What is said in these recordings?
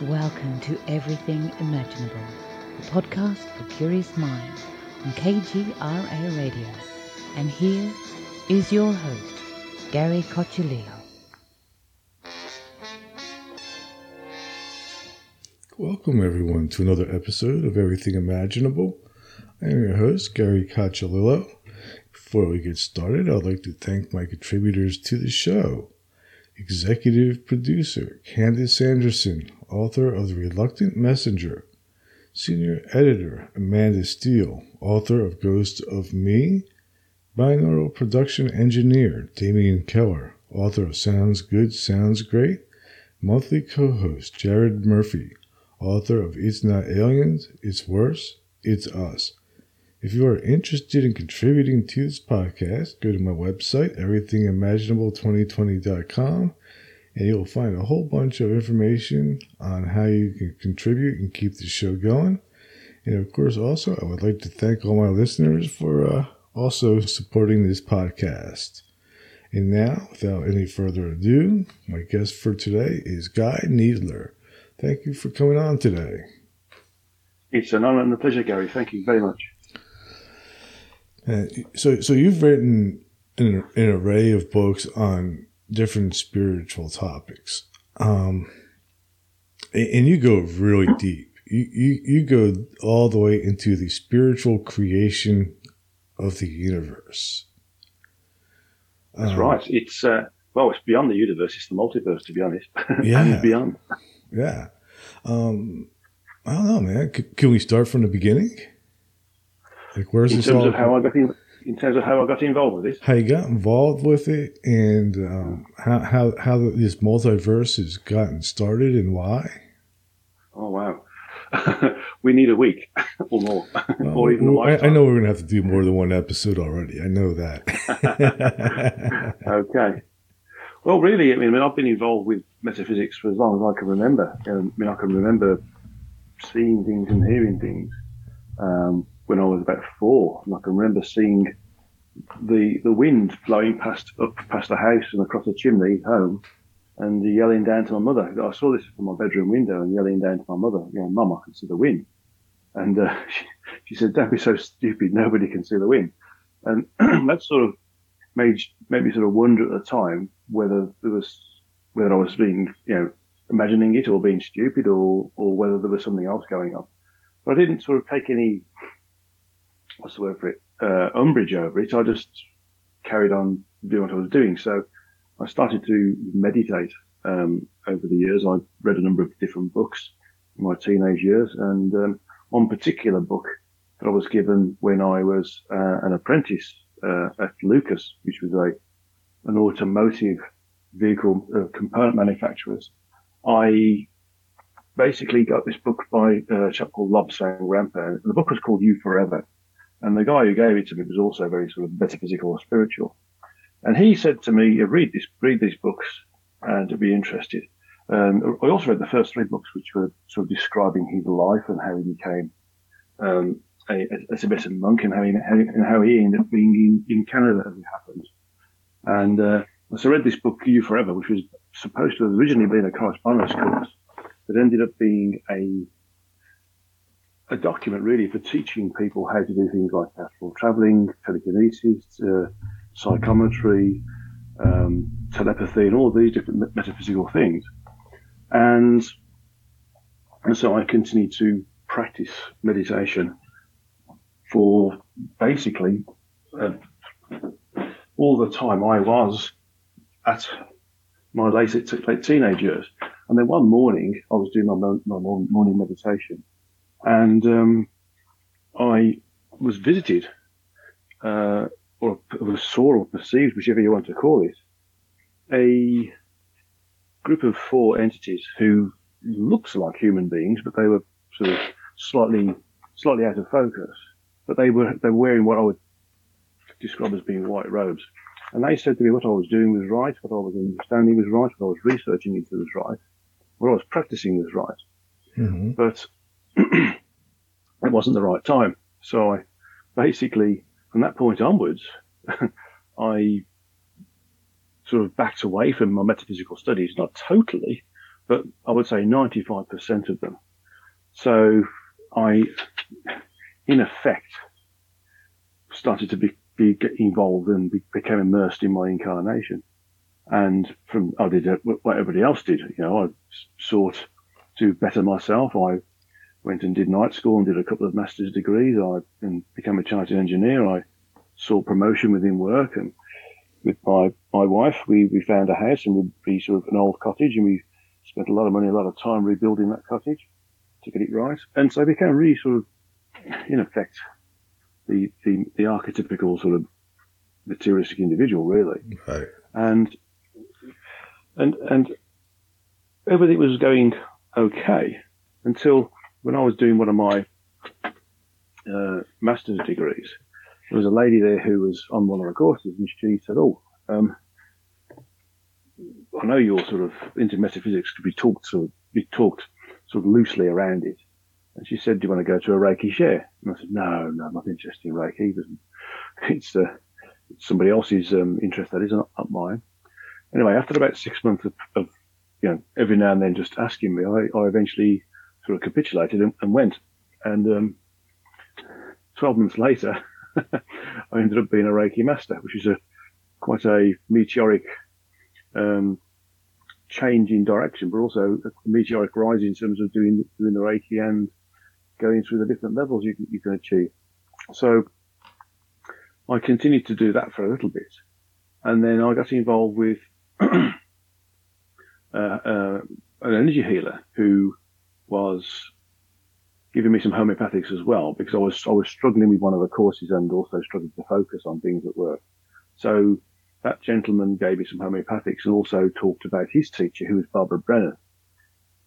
Welcome to Everything Imaginable, a podcast for curious minds on KGRA Radio. And here is your host, Gary Cochilillo. Welcome, everyone, to another episode of Everything Imaginable. I am your host, Gary Cochilillo. Before we get started, I'd like to thank my contributors to the show. Executive producer Candace Anderson, author of The Reluctant Messenger. Senior editor Amanda Steele, author of Ghost of Me. Binaural production engineer Damian Keller, author of Sounds Good, Sounds Great. Monthly co host Jared Murphy, author of It's Not Aliens, It's Worse, It's Us. If you are interested in contributing to this podcast, go to my website, everythingimaginable2020.com, and you'll find a whole bunch of information on how you can contribute and keep the show going. And of course, also, I would like to thank all my listeners for uh, also supporting this podcast. And now, without any further ado, my guest for today is Guy Needler. Thank you for coming on today. It's an honor and a pleasure, Gary. Thank you very much. Uh, so, so you've written an, an, array of books on different spiritual topics, um, and, and, you go really deep. You, you you go all the way into the spiritual creation of the universe. That's um, right. It's uh, well, it's beyond the universe. It's the multiverse, to be honest. Yeah, and beyond. Yeah. Um, I don't know, man. C- can we start from the beginning? Like, where's in this terms all? Of how I got in, in terms of how I got involved with this. How you got involved with it, and um, how how how this multiverse has gotten started, and why? Oh wow. we need a week or more, well, or even well, I, I, know we're going to have to do more than one episode already. I know that. okay. Well, really, I mean, I've been involved with metaphysics for as long as I can remember. I mean, I can remember seeing things and hearing things. Um, when I was about four, and I can remember seeing the the wind blowing past up past the house and across the chimney home, and yelling down to my mother. I saw this from my bedroom window and yelling down to my mother, you know, Mum, I can see the wind. And uh, she, she, said, "Don't be so stupid. Nobody can see the wind." And that sort of made made me sort of wonder at the time whether there was whether I was being you know imagining it or being stupid or or whether there was something else going on. But I didn't sort of take any what's the word for it, uh, umbrage over it. I just carried on doing what I was doing. So I started to meditate um, over the years. I read a number of different books in my teenage years, and um, one particular book that I was given when I was uh, an apprentice uh, at Lucas, which was a an automotive vehicle uh, component manufacturers. I basically got this book by a chap called Lobsang Rampa, and the book was called You Forever. And the guy who gave it to me was also very sort of metaphysical or spiritual. And he said to me, read this, read these books and be interested. Um, I also read the first three books, which were sort of describing his life and how he became um, a, a, Tibetan monk and how he, how, and how he ended up being in, in Canada as it happened. And uh, so I read this book, You Forever, which was supposed to have originally been a correspondence course, but ended up being a a document really for teaching people how to do things like astral traveling, telekinesis, uh, psychometry, um, telepathy, and all these different metaphysical things. And, and so I continued to practice meditation for basically uh, all the time I was at my late, late teenage years. And then one morning I was doing my, my morning meditation and um, I was visited, uh, or was saw or perceived, whichever you want to call it, a group of four entities who looks like human beings, but they were sort of slightly slightly out of focus. But they were they were wearing what I would describe as being white robes. And they said to me what I was doing was right, what I was understanding was right, what I was researching into was right, what I was practicing was right. Mm-hmm. But it wasn't the right time. So I basically, from that point onwards, I sort of backed away from my metaphysical studies, not totally, but I would say 95% of them. So I, in effect, started to be, be involved and be, became immersed in my incarnation. And from I did uh, what everybody else did. You know, I sought to better myself. I went and did night school and did a couple of master's degrees. I and became a chartered engineer. I saw promotion within work and with my, my wife, we, we found a house and we sort of an old cottage and we spent a lot of money, a lot of time rebuilding that cottage to get it right. And so I became really sort of, in effect, the, the, the archetypical sort of materialistic individual, really. Right. And, and, and everything was going okay until when I was doing one of my uh, master's degrees, there was a lady there who was on one of the courses, and she said, "Oh, um, I know you're sort of into metaphysics. Could be talked sort of be talked sort of loosely around it." And she said, "Do you want to go to a Reiki share?" And I said, "No, no, I'm not interested in Reiki. It's, uh, somebody else's um, interest. That is not, not mine." Anyway, after about six months of, of, you know every now and then just asking me, I, I eventually sort of capitulated and, and went. And um, twelve months later. I ended up being a Reiki master, which is a quite a meteoric um, change in direction, but also a meteoric rise in terms of doing doing the Reiki and going through the different levels you can, you can achieve. So I continued to do that for a little bit, and then I got involved with uh, uh, an energy healer who was giving me some homeopathics as well because I was I was struggling with one of the courses and also struggling to focus on things at work. So that gentleman gave me some homeopathics and also talked about his teacher, who was Barbara Brennan.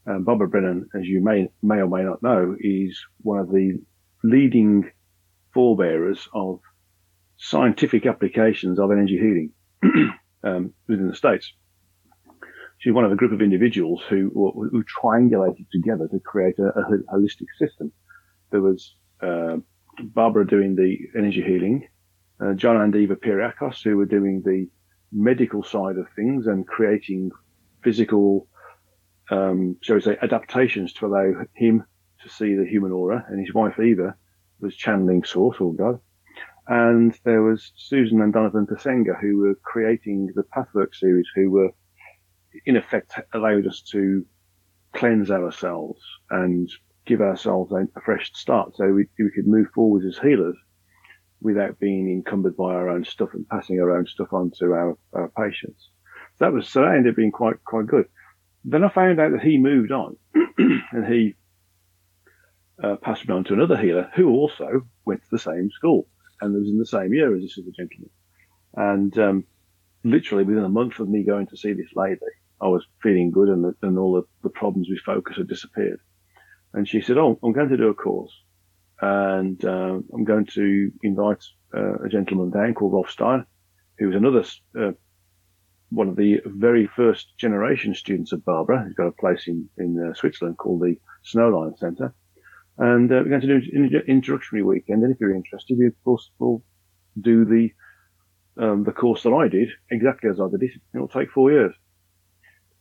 Um, Barbara Brennan, as you may may or may not know, is one of the leading forebearers of scientific applications of energy healing um, within the states she's one of a group of individuals who, who triangulated together to create a, a holistic system. There was uh, Barbara doing the energy healing, uh, John and Eva Pierrakos who were doing the medical side of things and creating physical, um, shall we say, adaptations to allow him to see the human aura, and his wife Eva was channeling Source or God. And there was Susan and Donovan Thesenga who were creating the Pathwork series, who were in effect allowed us to cleanse ourselves and give ourselves a, a fresh start so we, we could move forward as healers without being encumbered by our own stuff and passing our own stuff on to our, our patients. So that was, so that ended up being quite, quite good. Then I found out that he moved on and he uh, passed me on to another healer who also went to the same school and was in the same year as this other gentleman. And um, literally within a month of me going to see this lady, I was feeling good and, the, and all the, the problems with focus had disappeared. And she said, Oh, I'm going to do a course and uh, I'm going to invite uh, a gentleman down called Rolf Stein, who was another uh, one of the very first generation students of Barbara. He's got a place in in uh, Switzerland called the Snowline Centre, and uh, we're going to do an introductory weekend. And if you're interested, we of course will do the um, the course that I did exactly as I did it. It'll take four years.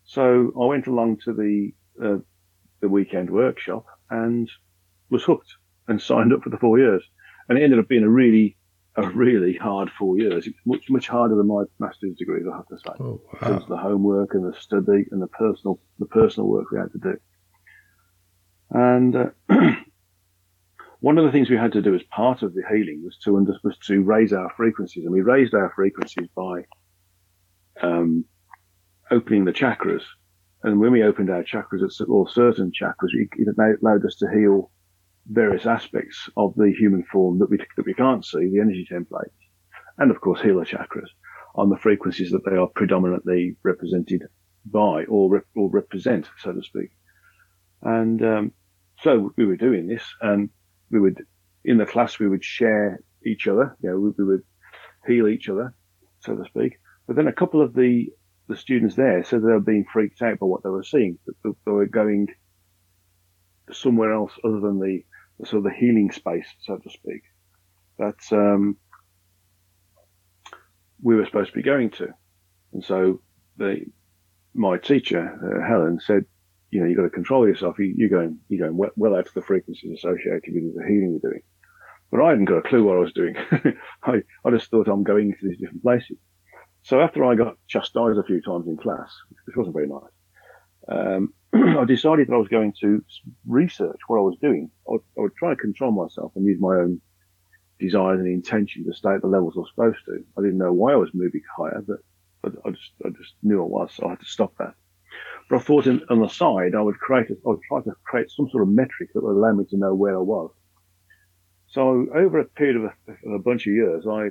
So I went along to the uh, the weekend workshop and was hooked and signed up for the four years. And it ended up being a really a really hard four years. It's much much harder than my master's degree, I have to say. Oh, wow. the homework and the study and the personal the personal work we had to do. And uh, one of the things we had to do as part of the healing was to was to raise our frequencies, and we raised our frequencies by um, opening the chakras. And when we opened our chakras, or certain chakras, it allowed us to heal various aspects of the human form that we, that we can't see, the energy templates, and of course heal the chakras on the frequencies that they are predominantly represented by or, rep, or represent, so to speak. And um, so we were doing this, and we would in the class we would share each other, you know, we, we would heal each other, so to speak. But then a couple of the the students there said they were being freaked out by what they were seeing, they were going somewhere else other than the, sort of the healing space, so to speak, that um, we were supposed to be going to. And so the, my teacher, uh, Helen, said, you know, you've got to control yourself. You, you're going, you're going well, well out of the frequencies associated with the healing you're doing. But I hadn't got a clue what I was doing. I, I just thought I'm going to these different places. So after I got chastised a few times in class, which wasn't very nice, um, I decided that I was going to research what I was doing. I would, I would, try to control myself and use my own desires and intention to stay at the levels I was supposed to. I didn't know why I was moving higher, but, but I just I just knew I was, so I had to stop that. But I thought in, on the side I would create a, I would try to create some sort of metric that would allow me to know where I was. So over a period of a, of a bunch of years, I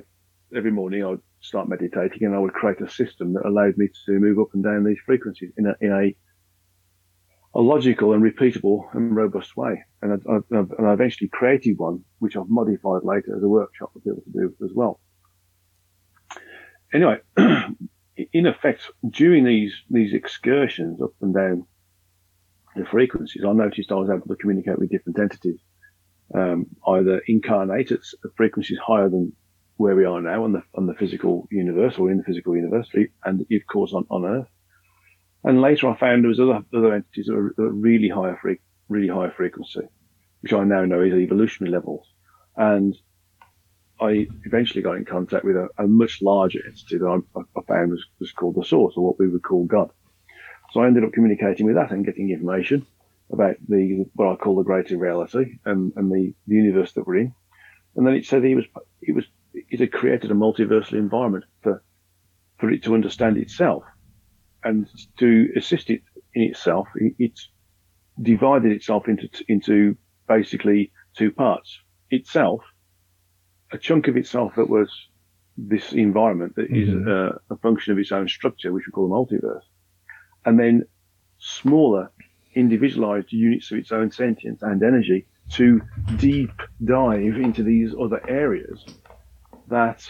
every morning I would start meditating and I would create a system that allowed me to move up and down these frequencies in a in a a logical and repeatable and robust way. And I, I, and I eventually created one, which I've modified later as a workshop for people to do as well. Anyway, in effect, during these, these excursions up and down the frequencies, I noticed I was able to communicate with different entities, um, either incarnate at frequencies higher than where we are now on the, on the physical universe or in the physical universe, and of course on, on Earth, and later I found there was other, other entities that were, that were really higher fre- really high frequency, which I now know is evolutionary levels. And I eventually got in contact with a, a much larger entity that I, I, found was, was called the source, or what we would call God. So I ended up communicating with that and getting information about the what I call the greater reality and, and the, the universe that we're in. And then it said he was he was it had created a multiversal environment for for it to understand itself and to assist it in itself, it's divided itself into into basically two parts. Itself, a chunk of itself that was this environment that mm-hmm. is uh, a function of its own structure, which we call a multiverse, and then smaller, individualized units of its own sentience and energy to deep dive into these other areas that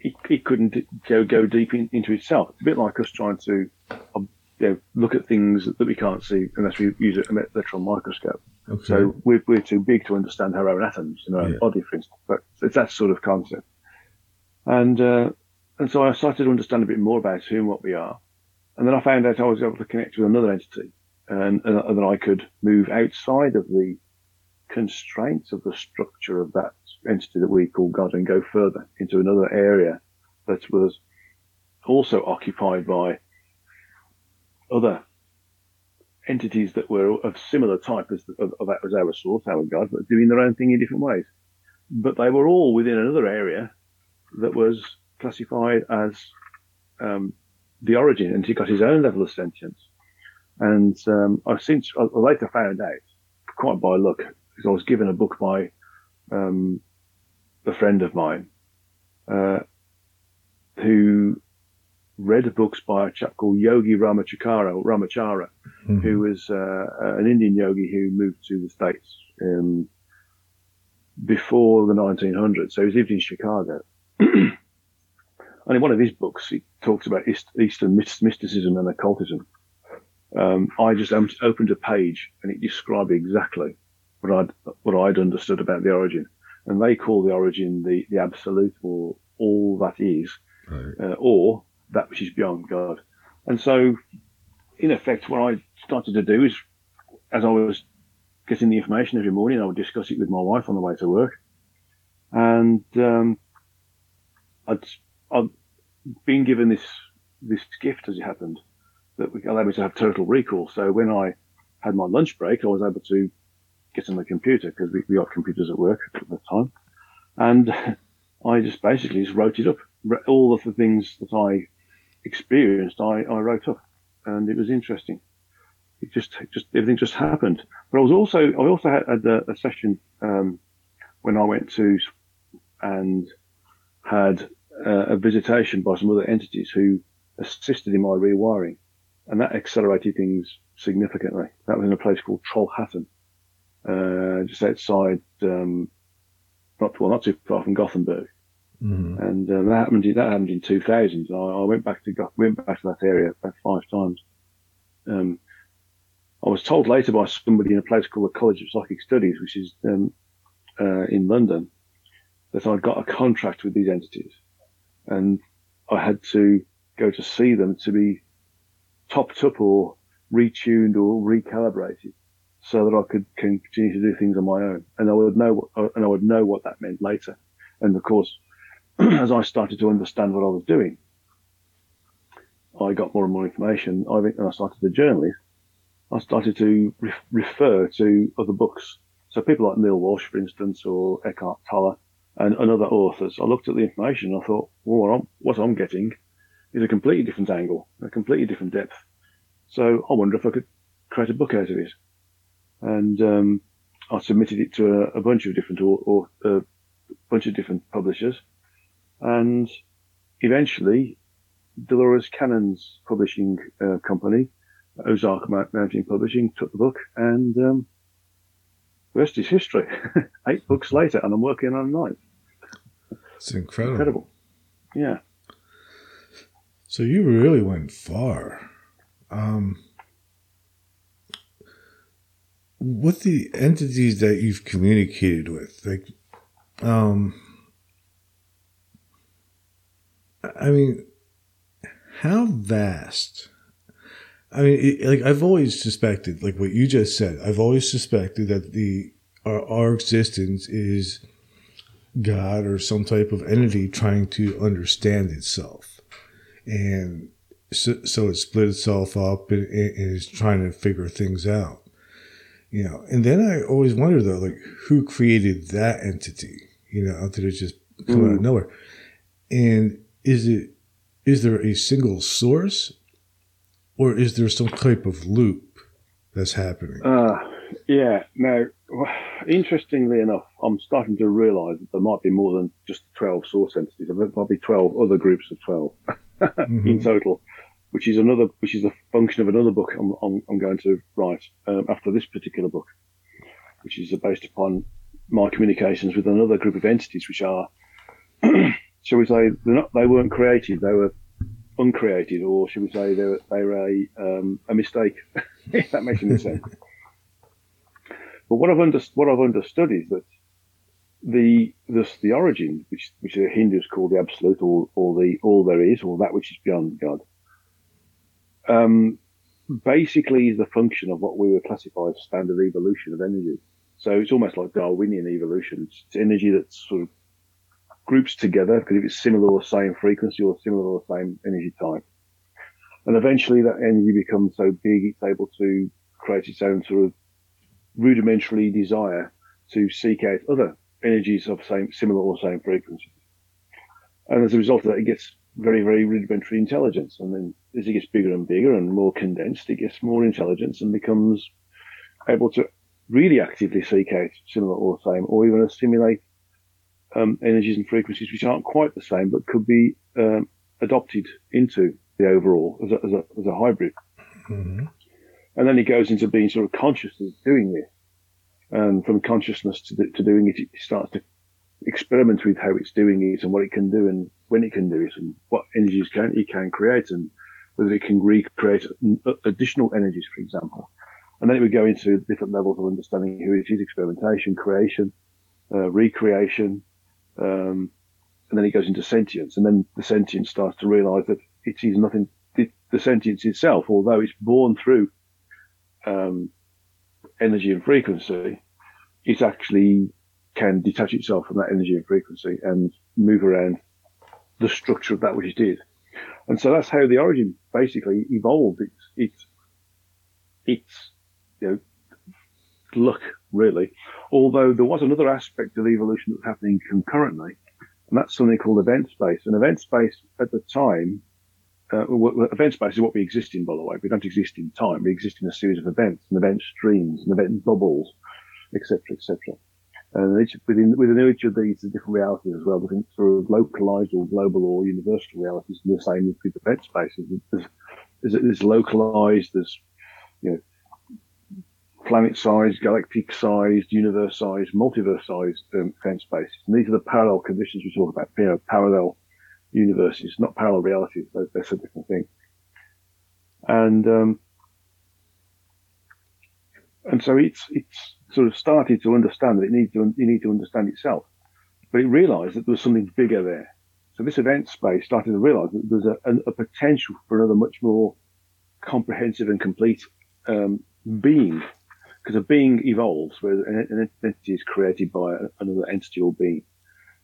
it, it couldn't go go deep in, into itself. It's a bit like us trying to um, you know, look at things that we can't see unless we use an electron microscope. Okay. So we're, we're too big to understand our own atoms in our yeah. own body, for instance. But it's that sort of concept. And uh, and so I started to understand a bit more about who and what we are. And then I found out I was able to connect with another entity and, and, and that I could move outside of the constraints of the structure of that entity that we call God and go further into another area that was also occupied by other entities that were of similar type as of, of was our source, our God, but doing their own thing in different ways. But they were all within another area that was classified as um, the origin, and he got his own level of sentience. And um, I've since I later found out, quite by luck, because I was given a book by um, a friend of mine uh, who read books by a chap called Yogi Ramachakara, Ramachara, mm-hmm. who was uh, an Indian yogi who moved to the States um, before the 1900s. So he lived in Chicago. and in one of his books, he talks about Eastern mysticism and occultism. Um, I just opened a page and it described exactly what I'd, what I'd understood about the origin and they call the origin the, the absolute or all that is, right. uh, or that which is beyond God. And so, in effect, what I started to do is, as I was getting the information every morning, I would discuss it with my wife on the way to work. And um, I'd, I'd been given this this gift, as it happened, that allowed me to have total recall. So when I had my lunch break, I was able to get on the computer because we, we got computers at work at the time. And I just basically just wrote it up. All of the things that I experienced, I, I wrote up and it was interesting. It just, just, everything just happened. But I was also, I also had a, a session, um, when I went to and had uh, a visitation by some other entities who assisted in my rewiring. And that accelerated things significantly. That was in a place called Trollhättan uh, just outside, um, not well, not too far from Gothenburg. Mm-hmm. And uh, that happened. That happened in 2000. I, I, went back to went back to that area about five times. Um, I was told later by somebody in a place called the College of Psychic Studies, which is um, uh, in London, that I'd got a contract with these entities, and I had to go to see them to be topped up or retuned or recalibrated so that I could continue to do things on my own. And I would know, and I would know what that meant later. And of course, as I started to understand what I was doing, I got more and more information. I and I started to journalist, I started to re- refer to other books. So people like Neale Walsch, for instance, or Eckhart Tolle, and, and other authors. I looked at the information and I thought, well, what I'm, what I'm getting is a completely different angle, a completely different depth. So I wonder if I could create a book out of it. And um, I submitted it to a, a bunch of different or, or a bunch of different publishers, and eventually, Dolores Cannon's publishing uh, company, Ozark Mountain Publishing, took the book, and um, the rest is history. Eight books later, and I'm working on a ninth. It's incredible. Incredible. Yeah. So you really went far. Um, with the entities that you've communicated with, like, um, I mean, how vast? I mean, it, like I've always suspected, like what you just said, I've always suspected that the our, our existence is God or some type of entity trying to understand itself, and so, so it split itself up and, and is trying to figure things out. You know, and then I always wonder though, like who created that entity? You know, out there just come out of mm. nowhere? And is it is there a single source, or is there some type of loop that's happening? Uh, yeah. Now, interestingly enough, I'm starting to realise that there might be more than just 12 source entities. There might be 12 other groups of 12 mm-hmm. in total, which is another, which is a function of another book I'm, I'm, I'm going to write um, after this particular book, which is based upon my communications with another group of entities, which are shall we say, not, they weren't created, they were uncreated, or shall we say, they were, they were a, um, a mistake, if that makes any sense. but what I've, under, what I've understood is that the, the, the origin, which, which the Hindus call the absolute, or, or the all there is, or that which is beyond God, um, basically is the function of what we would classify as standard evolution of energy. So it's almost like Darwinian evolution. It's energy that sort of groups together because if it's similar or same frequency or similar or same energy type. And eventually that energy becomes so big it's able to create its own sort of rudimentary desire to seek out other energies of same, similar or same frequencies. And as a result of that, it gets very, very rudimentary intelligence. And then as it gets bigger and bigger and more condensed, it gets more intelligence and becomes able to really actively seek out similar or same or even assimilate um, energies and frequencies which aren't quite the same, but could be um, adopted into the overall as a, as a, as a hybrid. Mm-hmm. And then it goes into being sort of conscious of doing this. And from consciousness to, the, to doing it, it starts to experiment with how it's doing it and what it can do and when it can do it and what energies can, it can create and whether it can recreate additional energies, for example. And then it would go into different levels of understanding who it is, experimentation, creation, uh, recreation, um, and then it goes into sentience, and then the sentience starts to realise that it is nothing. It, the sentience itself, although it's born through um, energy and frequency, it actually can detach itself from that energy and frequency and move around the structure of that which it is. And so that's how the origin basically evolved. It's it's it's you know luck, really. Although there was another aspect of evolution that was happening concurrently, and that's something called event space. And event space at the time, uh, event space is what we exist in, by the way. We don't exist in time. We exist in a series of events and event streams and event bubbles, etc., etc. And each, within, within each of these, there's different realities as well, different sort of localized or global or universal realities. The same with event spaces. There's, there's, localized, there's, you know, planet-sized, galactic-sized, universe-sized, multiverse-sized um, event spaces. And these are the parallel conditions we talk about, you know, parallel universes, not parallel realities. That's a different thing. And um, and so it's it's sort of started to understand that it needs to you need to understand itself, but it realised that there was something bigger there. So this event space started to realise that there's a, a, a potential for another much more comprehensive and complete um, being, because a being evolves where an entity is created by another entity or being.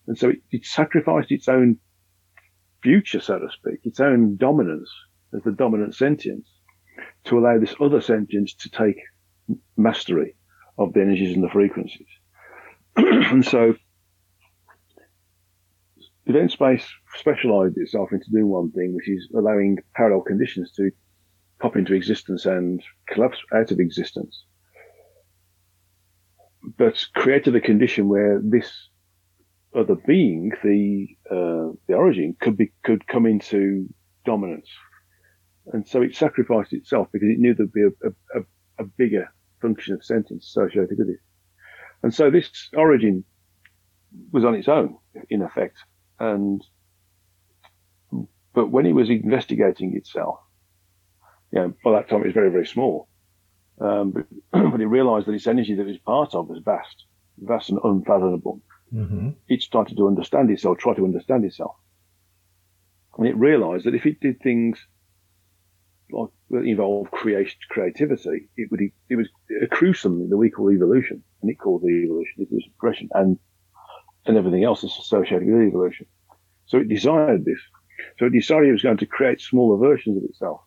And so it, it sacrificed its own future, so to speak, its own dominance as the dominant sentience to allow this other sentience to take mastery of the energies and the frequencies. and so event space specialized itself into doing one thing, which is allowing parallel conditions to pop into existence and collapse out of existence. But created a condition where this other being, the uh, the origin, could be could come into dominance, and so it sacrificed itself because it knew there'd be a, a, a bigger function of sentience associated with it. And so this origin was on its own, in effect. And, but when it was investigating itself, you know, by that time it was very, very small. Um, but, but it realized that its energy that it was part of was vast, vast and unfathomable. Mm-hmm. It started to understand itself, try to understand itself. And it realized that if it did things like involved creation, creativity, it would it was accrue something that we call evolution, and it called the evolution, it was progression, and and everything else that's associated with evolution. So it desired this. So it decided it was going to create smaller versions of itself,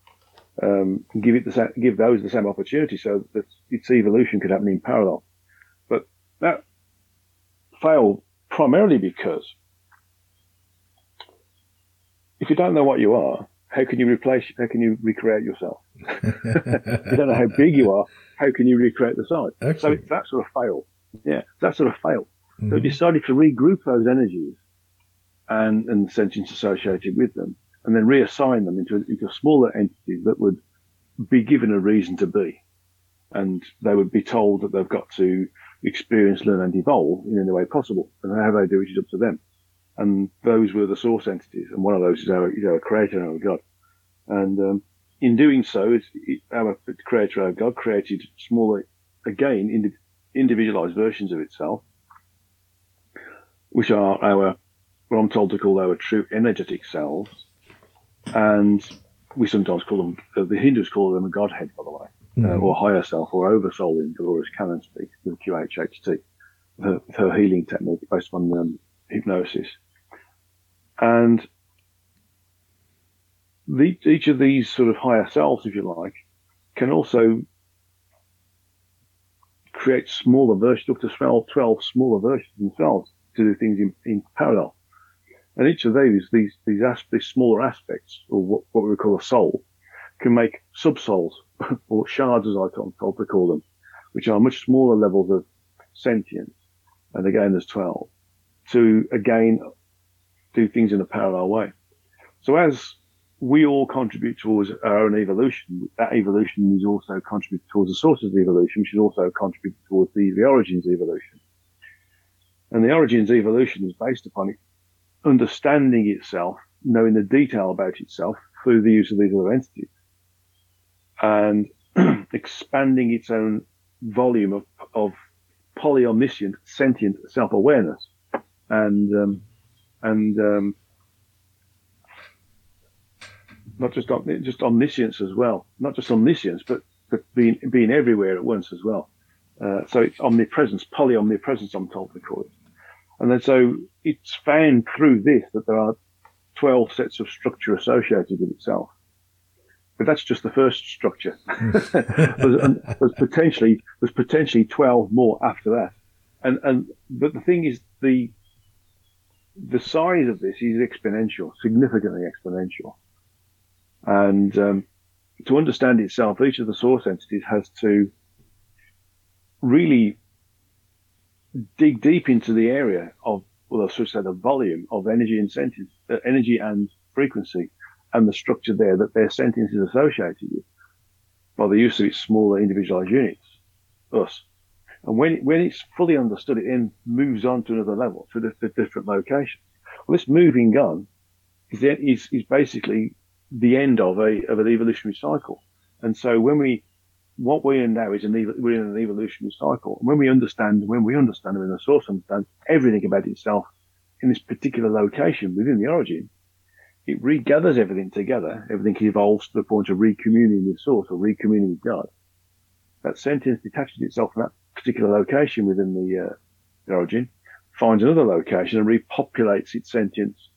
um, and give it the give those the same opportunity, so that its evolution could happen in parallel. But that failed primarily because if you don't know what you are, how can you replace, how can you recreate yourself? you don't know how big you are, how can you recreate the size? Excellent. So that sort of failed. Yeah, that sort of failed. Mm-hmm. So it decided to regroup those energies and, and the sentience associated with them and then reassign them into, into smaller entities that would be given a reason to be. And they would be told that they've got to experience, learn and evolve in any way possible. And how they do it is up to them and those were the source entities, and one of those is our, is our creator and our God. And um, in doing so, it, our creator, our God, created smaller, again, indi- individualized versions of itself, which are our, what I'm told to call our true energetic selves. And we sometimes call them, uh, the Hindus call them a Godhead, by the way, mm-hmm. uh, or higher self, or oversoul in Dolores Cannon speak, the QHHT, her, her healing technique based on um, hypnosis. And the, each of these sort of higher selves, if you like, can also create smaller versions, up to 12, 12 smaller versions themselves to do things in, in parallel. And each of those, these, these, these smaller aspects, or what, what we would call a soul, can make subsouls, or shards as I told to call them, which are much smaller levels of sentience. And again, there's 12 to again do things in a parallel way. So as we all contribute towards our own evolution, that evolution is also contributing towards the sources of evolution, which is also contributing towards the, the origins of evolution. And the origins evolution is based upon it understanding itself, knowing the detail about itself through the use of these other entities and expanding its own volume of, of polyomniscient, sentient self-awareness and um, and um, not just just omniscience as well, not just omniscience, but but being being everywhere at once as well. Uh, so it's omnipresence, polyomnipresence, I'm told to call it. And then so it's found through this that there are 12 sets of structure associated with itself. But that's just the first structure. there's, there's, potentially there's potentially 12 more after that. And and but the thing is the the size of this is exponential, significantly exponential. And um, to understand itself, each of the source entities has to really dig deep into the area of, well, I should say the volume of energy and sentience, uh, energy and frequency and the structure there that their sentience is associated with by the use of its smaller individualized units, us. And when, when it's fully understood, it then moves on to another level, to a, different location. Well, this moving on is, is, is basically the end of a, of an evolutionary cycle. And so when we, what we're in now is an, we're in an evolutionary cycle. And when we understand, when we understand, when the source understands everything about itself in this particular location within the origin, it regathers everything together. Everything evolves to the point of recommuning with source or recommuning with God. that sentience detaches itself from that particular location within the, uh, origin, finds another location and repopulates its sentience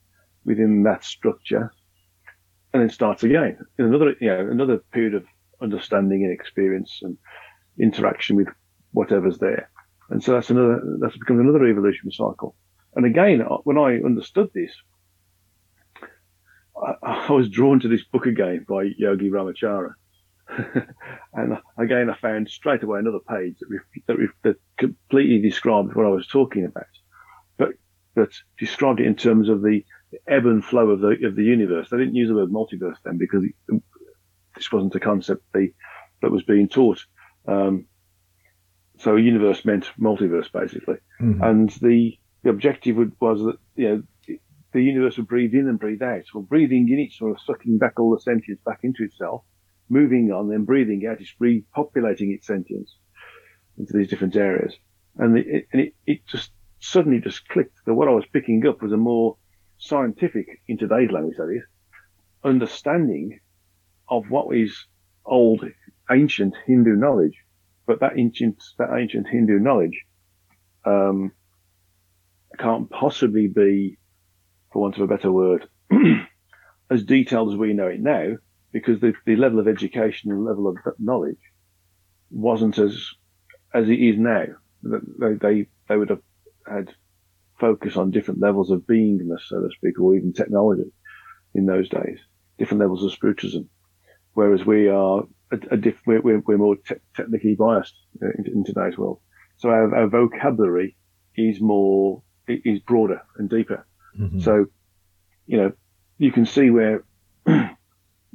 within that structure, and then starts again in another, you know, another period of understanding and experience and interaction with whatever's there. And so that's another, that's becomes another evolution cycle. And again, uh, when I understood this, I, I was drawn to this book again by Yogi Ramachara. and again, I found straight away another page that, that, that completely described what I was talking about, but but described it in terms of the ebb and flow of the of the universe. They didn't use the word multiverse then because it, this wasn't a concept they, that was being taught. Um, so universe meant multiverse basically, mm-hmm. and the the objective would, was that you know the universe would breathe in and breathe out. Well, breathing in, it's sort of sucking back all the sentience back into itself, moving on, then breathing out, it's repopulating its sentience into these different areas. And it, and it, it just suddenly just clicked that what I was picking up was a more scientific, in today's language that is, understanding of what is old, ancient Hindu knowledge. But that ancient, that ancient Hindu knowledge, um, can't possibly be, for want of a better word, as detailed as we know it now, because the, the level of education and level of knowledge wasn't as as it is now. They, they, they would have had focus on different levels of beingness, so to speak, or even technology in those days, different levels of spiritualism. Whereas we are a, a diff, we're, we're, more te- technically biased in, in, today's world. So our, our, vocabulary is more, is broader and deeper. Mm-hmm. So, you know, you can see where,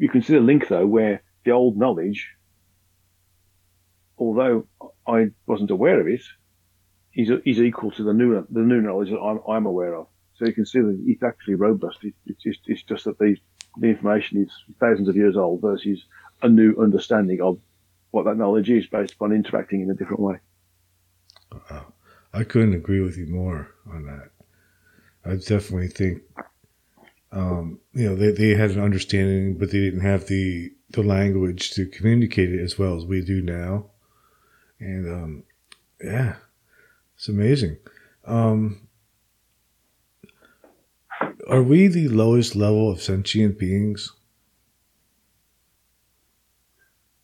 you can see the link though, where the old knowledge, although I wasn't aware of it, is, is equal to the new the new knowledge that I'm, I'm aware of. So you can see that it's actually robust. It, it's just it's just that the the information is thousands of years old versus a new understanding of what that knowledge is based upon interacting in a different way. I couldn't agree with you more on that. I definitely think, um, you know, they, they had an understanding, but they didn't have the, the language to communicate it as well as we do now. And, um, yeah, it's amazing. Um, are we the lowest level of sentient beings?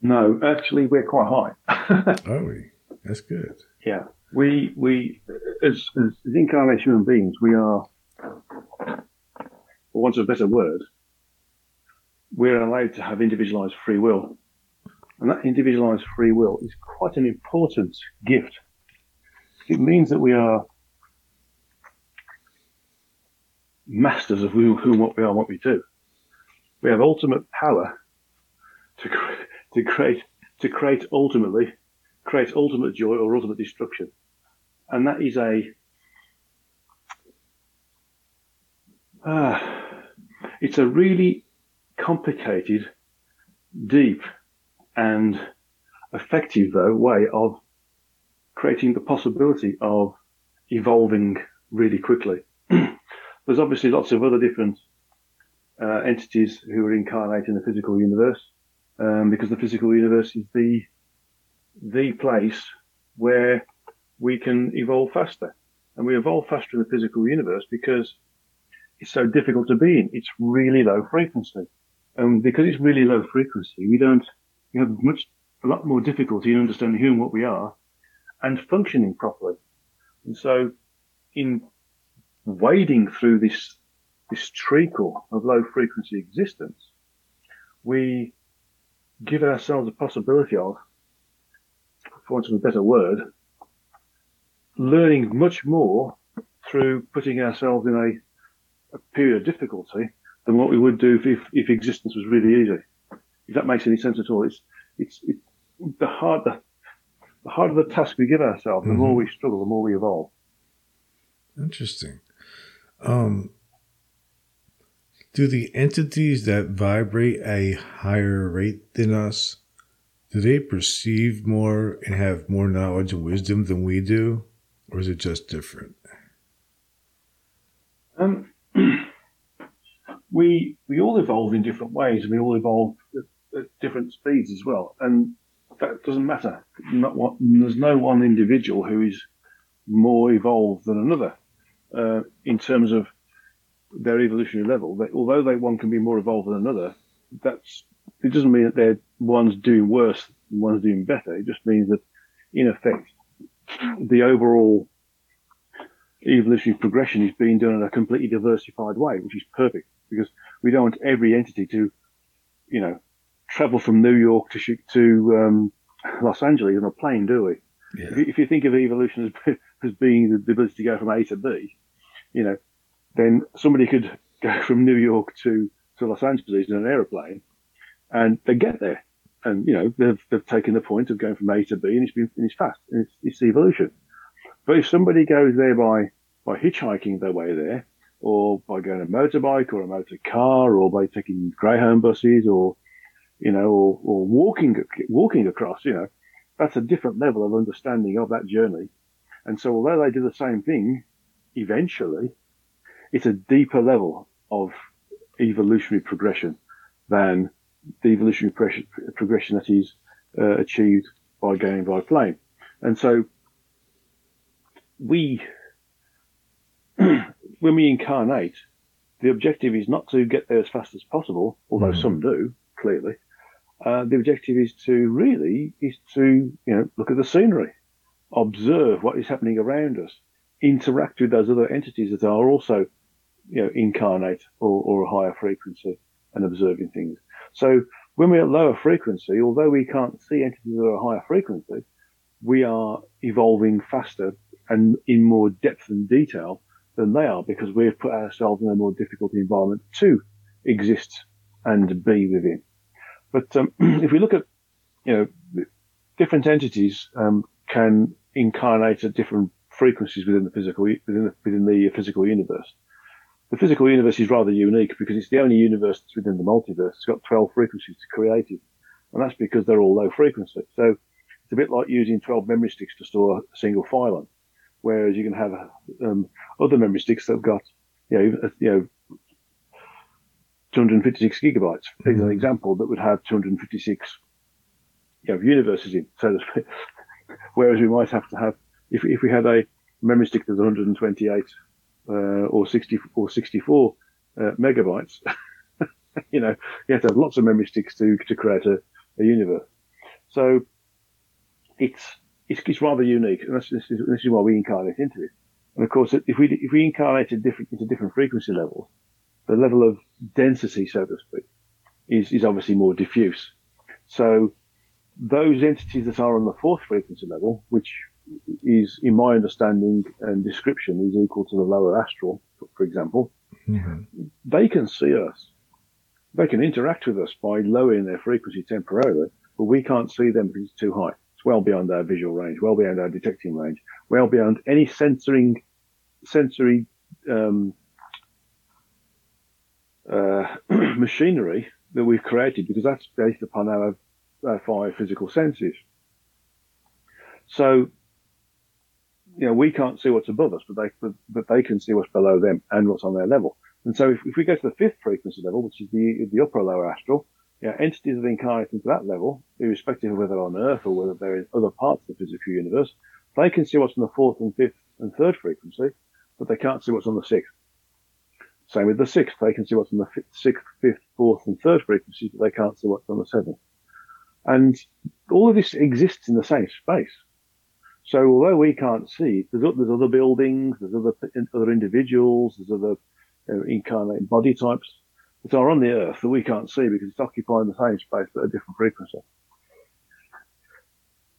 No, actually, we're quite high. are we? That's good. Yeah, we we as, as incarnate human beings, we are, for want of a better word, we're allowed to have individualized free will, and that individualized free will is quite an important gift it means that we are masters of who, who what we are and what we do. We have ultimate power to, to create, to create ultimately, create ultimate joy or ultimate destruction. And that is a, uh, it's a really complicated, deep, and effective though way of creating the possibility of evolving really quickly. There's obviously lots of other different uh, entities who are incarnate in the physical universe, um, because the physical universe is the the place where we can evolve faster, and we evolve faster in the physical universe because it's so difficult to be in. It's really low frequency, and because it's really low frequency, we don't we have much a lot more difficulty in understanding who and what we are and functioning properly. And so in wading through this, this treacle of low frequency existence, we give ourselves a possibility of, for want of a better word, learning much more through putting ourselves in a, a period of difficulty than what we would do if, if, existence was really easy. If that makes any sense at all, it's, it's, it, the hard, the, the harder the task we give ourselves, the mm-hmm. more we struggle, the more we evolve. Interesting. Um, do the entities that vibrate a higher rate than us, do they perceive more and have more knowledge and wisdom than we do, or is it just different? Um, we we all evolve in different ways, and we all evolve at, at different speeds as well. And that doesn't matter. one, there's no one individual who is more evolved than another uh, in terms of their evolutionary level. They, although they one can be more evolved than another, that's it doesn't mean that they're one's doing worse one's doing better. It just means that, in effect, the overall evolutionary progression is being done in a completely diversified way, which is perfect because we don't want every entity to, you know, travel from New York to to um, Los Angeles on a plane, do we? Yeah. If, you, if, you, think of evolution as, as being the, the ability to go from A to B, you know, then somebody could go from New York to, to Los Angeles in an aeroplane and they get there. And, you know, they've, they've taken the point of going from A to B and it's been, and it's fast and it's, it's evolution. But if somebody goes there by, by hitchhiking their way there or by going a motorbike or a motor car or by taking Greyhound buses or, you know, or, or walking, walking across, you know, that's a different level of understanding of that journey. And so although they do the same thing, eventually, it's a deeper level of evolutionary progression than the evolutionary progression that is uh, achieved by going by plane. And so we, when we incarnate, the objective is not to get there as fast as possible, although mm. some do, clearly. Uh, the objective is to really is to you know look at the scenery, observe what is happening around us, interact with those other entities that are also you know incarnate or, or a higher frequency and observing things. So when we're at lower frequency, although we can't see entities at a higher frequency, we are evolving faster and in more depth and detail than they are because we've put ourselves in a more difficult environment to exist and be within. But um, if we look at, you know, different entities um, can incarnate at different frequencies within the physical within the, within the physical universe. The physical universe is rather unique because it's the only universe that's within the multiverse. It's got 12 frequencies to create it, and that's because they're all low frequency. So it's a bit like using 12 memory sticks to store a single file on, whereas you can have um, other memory sticks that have got, you know, you know 256 gigabytes mm-hmm. is an example that would have 256 you know, universes in, so to speak. Whereas we might have to have, if, if we had a memory stick that's 128 uh, or 60 or 64 uh, megabytes, you know, you have to have lots of memory sticks to to create a, a universe. So it's, it's it's rather unique, and this is this is why we incarnate into it. And of course, if we if we incarnate different into different frequency levels, the level of density, so to speak, is, is obviously more diffuse. So those entities that are on the fourth frequency level, which is, in my understanding and description, is equal to the lower astral, for example, mm-hmm. they can see us. They can interact with us by lowering their frequency temporarily, but we can't see them because it's too high. Well beyond our visual range, well beyond our detecting range, well beyond any sensoring, sensory um, uh, machinery that we've created because that's based upon our, our five physical senses. So, you know, we can't see what's above us, but they, but, but they can see what's below them and what's on their level. And so if, if we go to the fifth frequency level, which is the, the upper lower astral, you know, entities that incarnate into that level, irrespective of whether on Earth or whether they're in other parts of the physical universe, they can see what's on the fourth and fifth and third frequency, but they can't see what's on the sixth. Same with the sixth. They can see what's on the sixth, fifth, fourth, and third frequency, but they can't see what's on the seventh. And all of this exists in the same space. So although we can't see, there's, there's other buildings, there's other other individuals, there's other uh, incarnate body types that are on the Earth that we can't see because it's occupying the same space but a different frequency.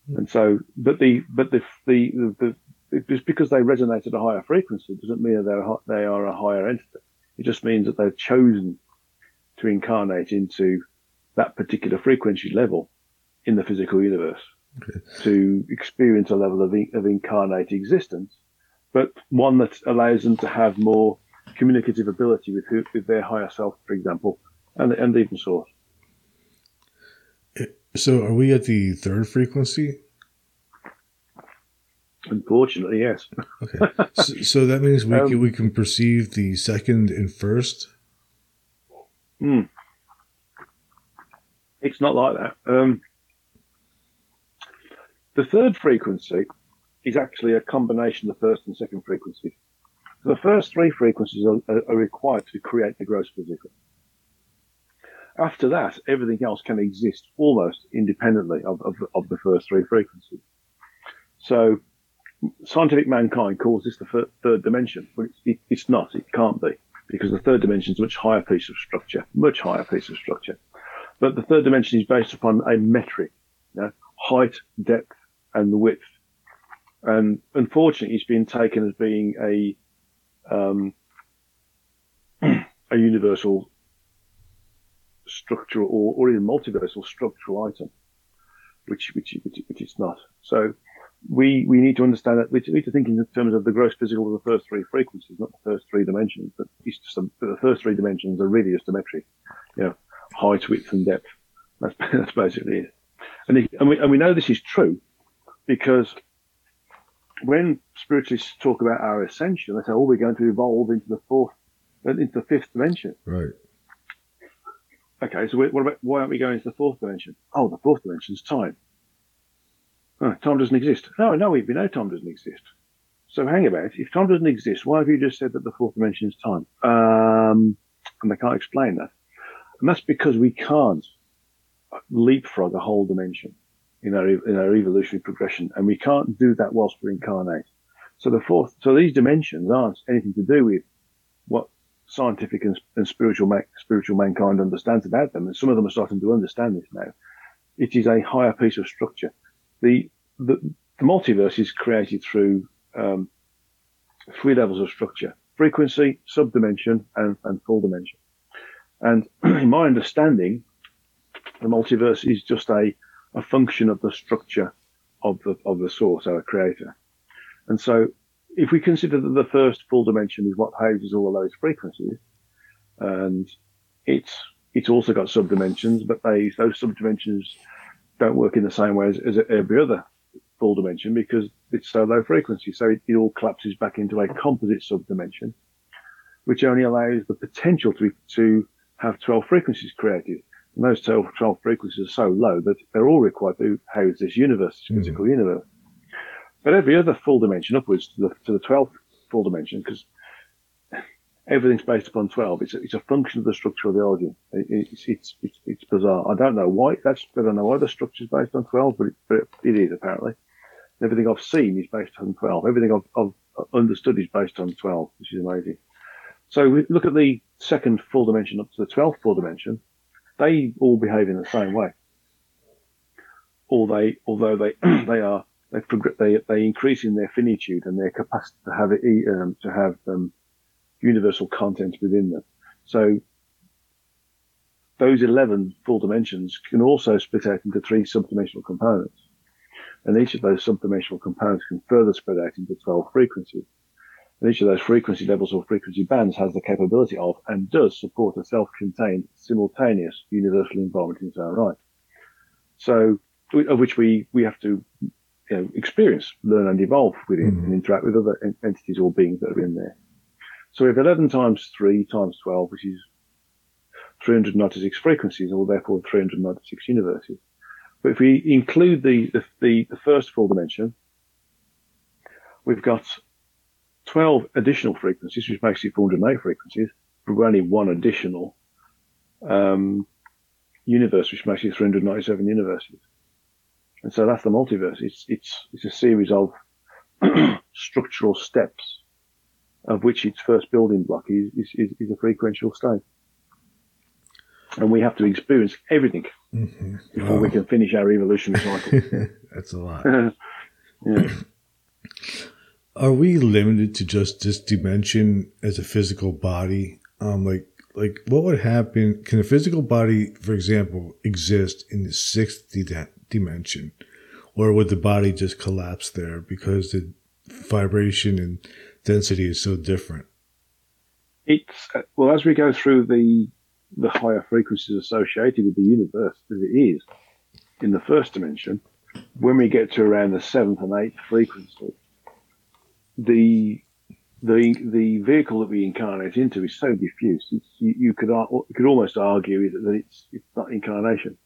Hmm. And so, but the but the the, the, the just because they resonate at a higher frequency doesn't mean that they're hot they are a higher entity. It just means that they've chosen to incarnate into that particular frequency level in the physical universe okay. to experience a level of, of incarnate existence, but one that allows them to have more communicative ability with, who, with their higher self, for example, and, and even source. So, are we at the third frequency? Unfortunately, yes. okay, so, so, that means we um, can, we can perceive the second and first. Hmm. It's not like that. Um, The third frequency is actually a combination of the first and second frequencies. The first three frequencies are, are, required to create the gross physical. After that, everything else can exist almost independently of, of, of the first three frequencies. So scientific mankind calls this the third dimension, but it's, it, it's not. It can't be because the third dimension is a much higher piece of structure, much higher piece of structure. But the third dimension is based upon a metric, you know, height, depth, and the width. And unfortunately, it's been taken as being a um, a universal structural or, or even multiversal structural item, which which which, which it's not. So we we need to understand that we need to think in terms of the gross physical of the first three frequencies, not the first three dimensions. But it's just a, the first three dimensions are really just a metric, you know, height, width, and depth. That's that's basically it. And, and we and we know this is true because when spiritualists talk about our ascension, they say, "Oh, we're going to evolve into the fourth, into the fifth dimension." Right. Okay, so what about why aren't we going into the fourth dimension? Oh, the fourth dimension is time. Oh, time doesn't exist. No, no, we know time doesn't exist. So hang about. If time doesn't exist, why have you just said that the fourth dimension is time? Um, and they can't explain that. And that's because we can't leapfrog a whole dimension in our in our evolutionary progression, and we can't do that whilst we're incarnate. So the fourth, so these dimensions aren't anything to do with what scientific and, and spiritual spiritual mankind understands about them, and some of them are starting to understand this now. It is a higher piece of structure. The the, the multiverse is created through um, three levels of structure: frequency, subdimension, and, and full dimension. And in my understanding, the multiverse is just a a function of the structure of the of the source, our creator. And so, if we consider that the first full dimension is what houses all of those frequencies, and it's it's also got subdimensions, but they those subdimensions don't work in the same way as, as every other full dimension because it's so low frequency. So it, it all collapses back into a composite subdimension, which only allows the potential to be, to have 12 frequencies created. And those 12, 12 frequencies are so low that they're all required to house this universe, this mm-hmm. physical universe. But every other full dimension upwards to the, to the 12th full dimension, because everything's based upon 12. It's a, it's a function of the structure of the origin. It, it's, it's, it's, it's, bizarre. I don't know why that's, I don't know why the structure is based on 12, but it, but it is apparently. Everything I've seen is based on 12. Everything I've, I've understood is based on 12, which is amazing. So we look at the second full dimension up to the 12th full dimension they all behave in the same way. Although they, although they, they are, they, they, they increase in their finitude and their capacity to have it, um, to have, um, universal content within them. So those 11 full dimensions can also split out into three subdimensional components. And each of those subdimensional components can further spread out into 12 frequencies. And each of those frequency levels or frequency bands has the capability of and does support a self-contained, simultaneous universal environment in its own right. So, of which we, we have to you know, experience, learn and evolve within mm-hmm. and interact with other entities or beings that are in there. So we have 11 times 3 times 12, which is 396 frequencies, or therefore 396 universes. But if we include the, the, the, the first full dimension, we've got 12 additional frequencies, which makes it 408 frequencies, but only one additional um, universe, which makes it 397 universes. And so that's the multiverse. It's, it's, it's a series of structural steps of which its first building block is, is, is, a frequential state. And we have to experience everything mm-hmm. before we can finish our evolutionary cycle. that's a lot. yeah. Are we limited to just this dimension as a physical body? Um, like, like what would happen? Can a physical body, for example, exist in the sixth di- dimension, or would the body just collapse there because the vibration and density is so different? It's well as we go through the the higher frequencies associated with the universe as it is in the first dimension. When we get to around the seventh and eighth frequency, the the the vehicle that we incarnate into is so diffuse. You, you, could you could almost argue that it's it's not incarnation.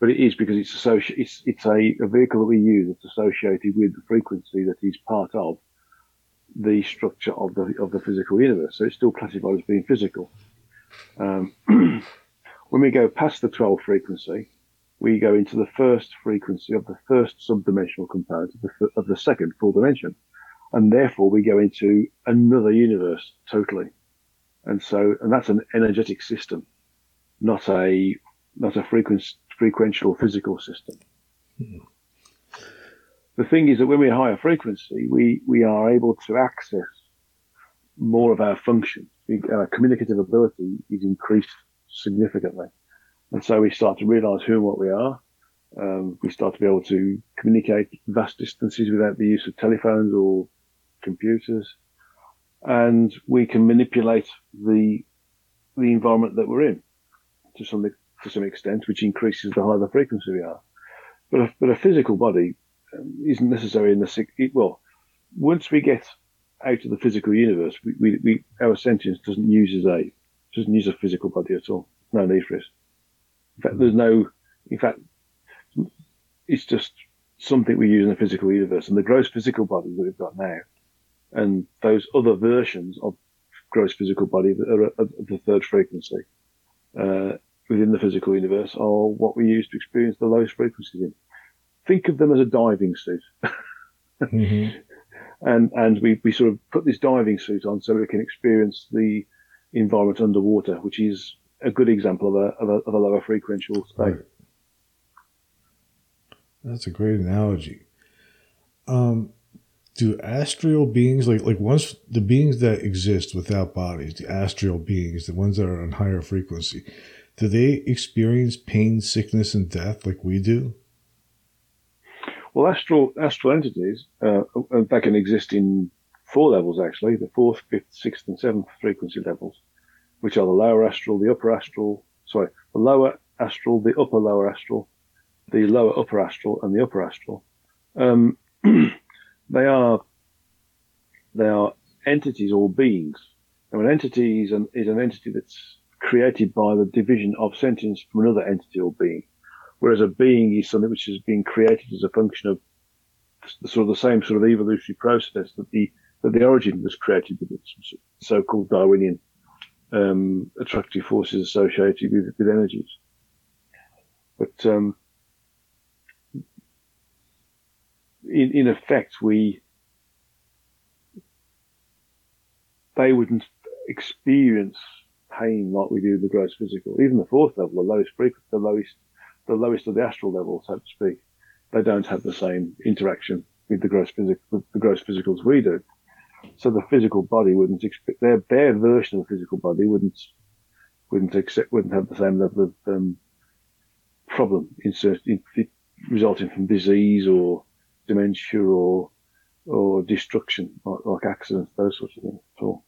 but it is because it's associ- it's, it's a, a vehicle that we use that's associated with the frequency that is part of the structure of the of the physical universe. So it's still classified as being physical. Um, when we go past the 12 frequency, we go into the first frequency of the first subdimensional component of the, of the second full dimension. And therefore we go into another universe totally. And so, and that's an energetic system, not a, not a frequency, frequential physical system. Hmm. The thing is that when we're higher frequency, we, we are able to access more of our functions. Our communicative ability is increased significantly. And so we start to realize who and what we are. Um, we start to be able to communicate vast distances without the use of telephones or computers. And we can manipulate the, the environment that we're in to some, to some extent, which increases the higher the frequency we are. But a, but a physical body um, isn't necessary in the, well, once we get out of the physical universe, we, we, we our sentience doesn't use a, doesn't use a physical body at all. No need for it. In fact, there's no, in fact, it's just something we use in the physical universe. And the gross physical body that we've got now, and those other versions of gross physical body that are at the third frequency uh, within the physical universe are what we use to experience the lowest frequencies in. Think of them as a diving suit. mm-hmm. And, and we, we sort of put this diving suit on so we can experience the environment underwater, which is a good example of a, of a, of a lower frequential state. Right. That's a great analogy. Um, do astral beings like like once the beings that exist without bodies, the astral beings, the ones that are on higher frequency, do they experience pain, sickness, and death like we do? Well, astral astral entities uh, uh that can exist in four levels actually: the fourth, fifth, sixth, and seventh frequency levels which are the lower astral, the upper astral, sorry, the lower astral, the upper lower astral, the lower upper astral, and the upper astral. Um, they are they are entities or beings. Now, an entity is an, is an entity that's created by the division of sentience from another entity or being, whereas a being is something which has been created as a function of the, sort of the same sort of evolutionary process that the that the origin was created with so-called Darwinian um, attractive forces associated with, with energies. But um, in, in effect, we they wouldn't experience pain like we do the gross physical. Even the fourth level, the lowest frequency, the lowest, the lowest of the astral level, so to speak, they don't have the same interaction with the gross physical, the gross physicals we do. So the physical body wouldn't expect their their version of the physical body wouldn't wouldn't accept wouldn't have the same level of um, problem in, in, resulting from disease or dementia or or destruction like, like accidents those sorts of things at all.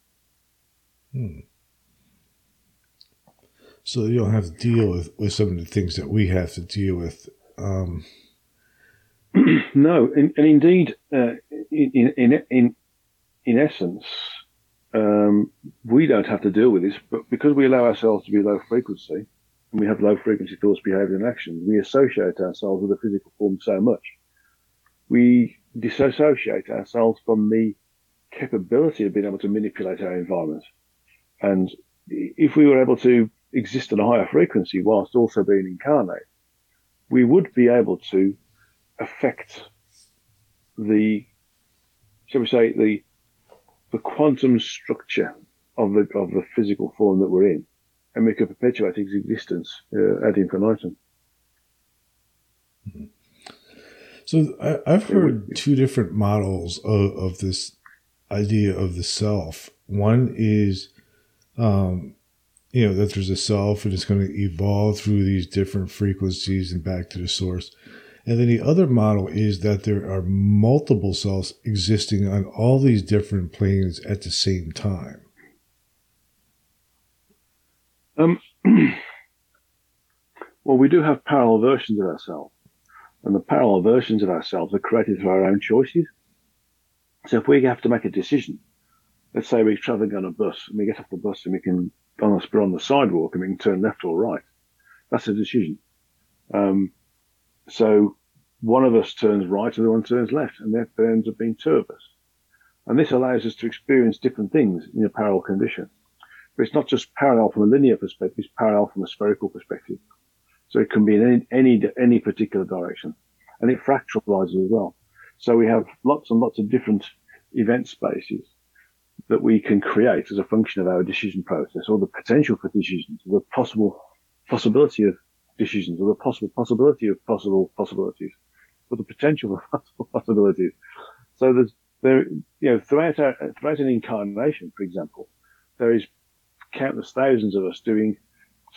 Hmm. So you don't have to deal with, with some of the things that we have to deal with. Um... no, and, and indeed, uh, in, in, in in essence, um, we don't have to deal with this, but because we allow ourselves to be low frequency, and we have low frequency thoughts, behavior, and actions, we associate ourselves with the physical form so much. We disassociate ourselves from the capability of being able to manipulate our environment. And if we were able to exist at a higher frequency whilst also being incarnate, we would be able to affect the, shall we say, the the quantum structure of the of the physical form that we're in, and we could perpetuate its existence uh, ad infinitum. Mm-hmm. So I, have heard two different models of, of, this idea of the self. One is, um, you know, that there's a self and it's going to evolve through these different frequencies and back to the source. And then the other model is that there are multiple selves existing on all these different planes at the same time. Um, well, we do have parallel versions of ourselves. And the parallel versions of ourselves are created through our own choices. So if we have to make a decision, let's say we're traveling on a bus and we get off the bus and we can, on the, on the sidewalk and we can turn left or right. That's a decision. Um, so one of us turns right, and the one turns left, and there ends up being two of us. And this allows us to experience different things in a parallel condition. But it's not just parallel from a linear perspective, it's parallel from a spherical perspective. So it can be in any, any, any particular direction. And it fractalizes as well. So we have lots and lots of different event spaces that we can create as a function of our decision process or the potential for decisions, or the possible possibility of decisions, or the possible possibility of possible possibilities, or the potential for possible possibilities. So there's there, you know, throughout our, throughout an incarnation, for example, there is countless thousands of us doing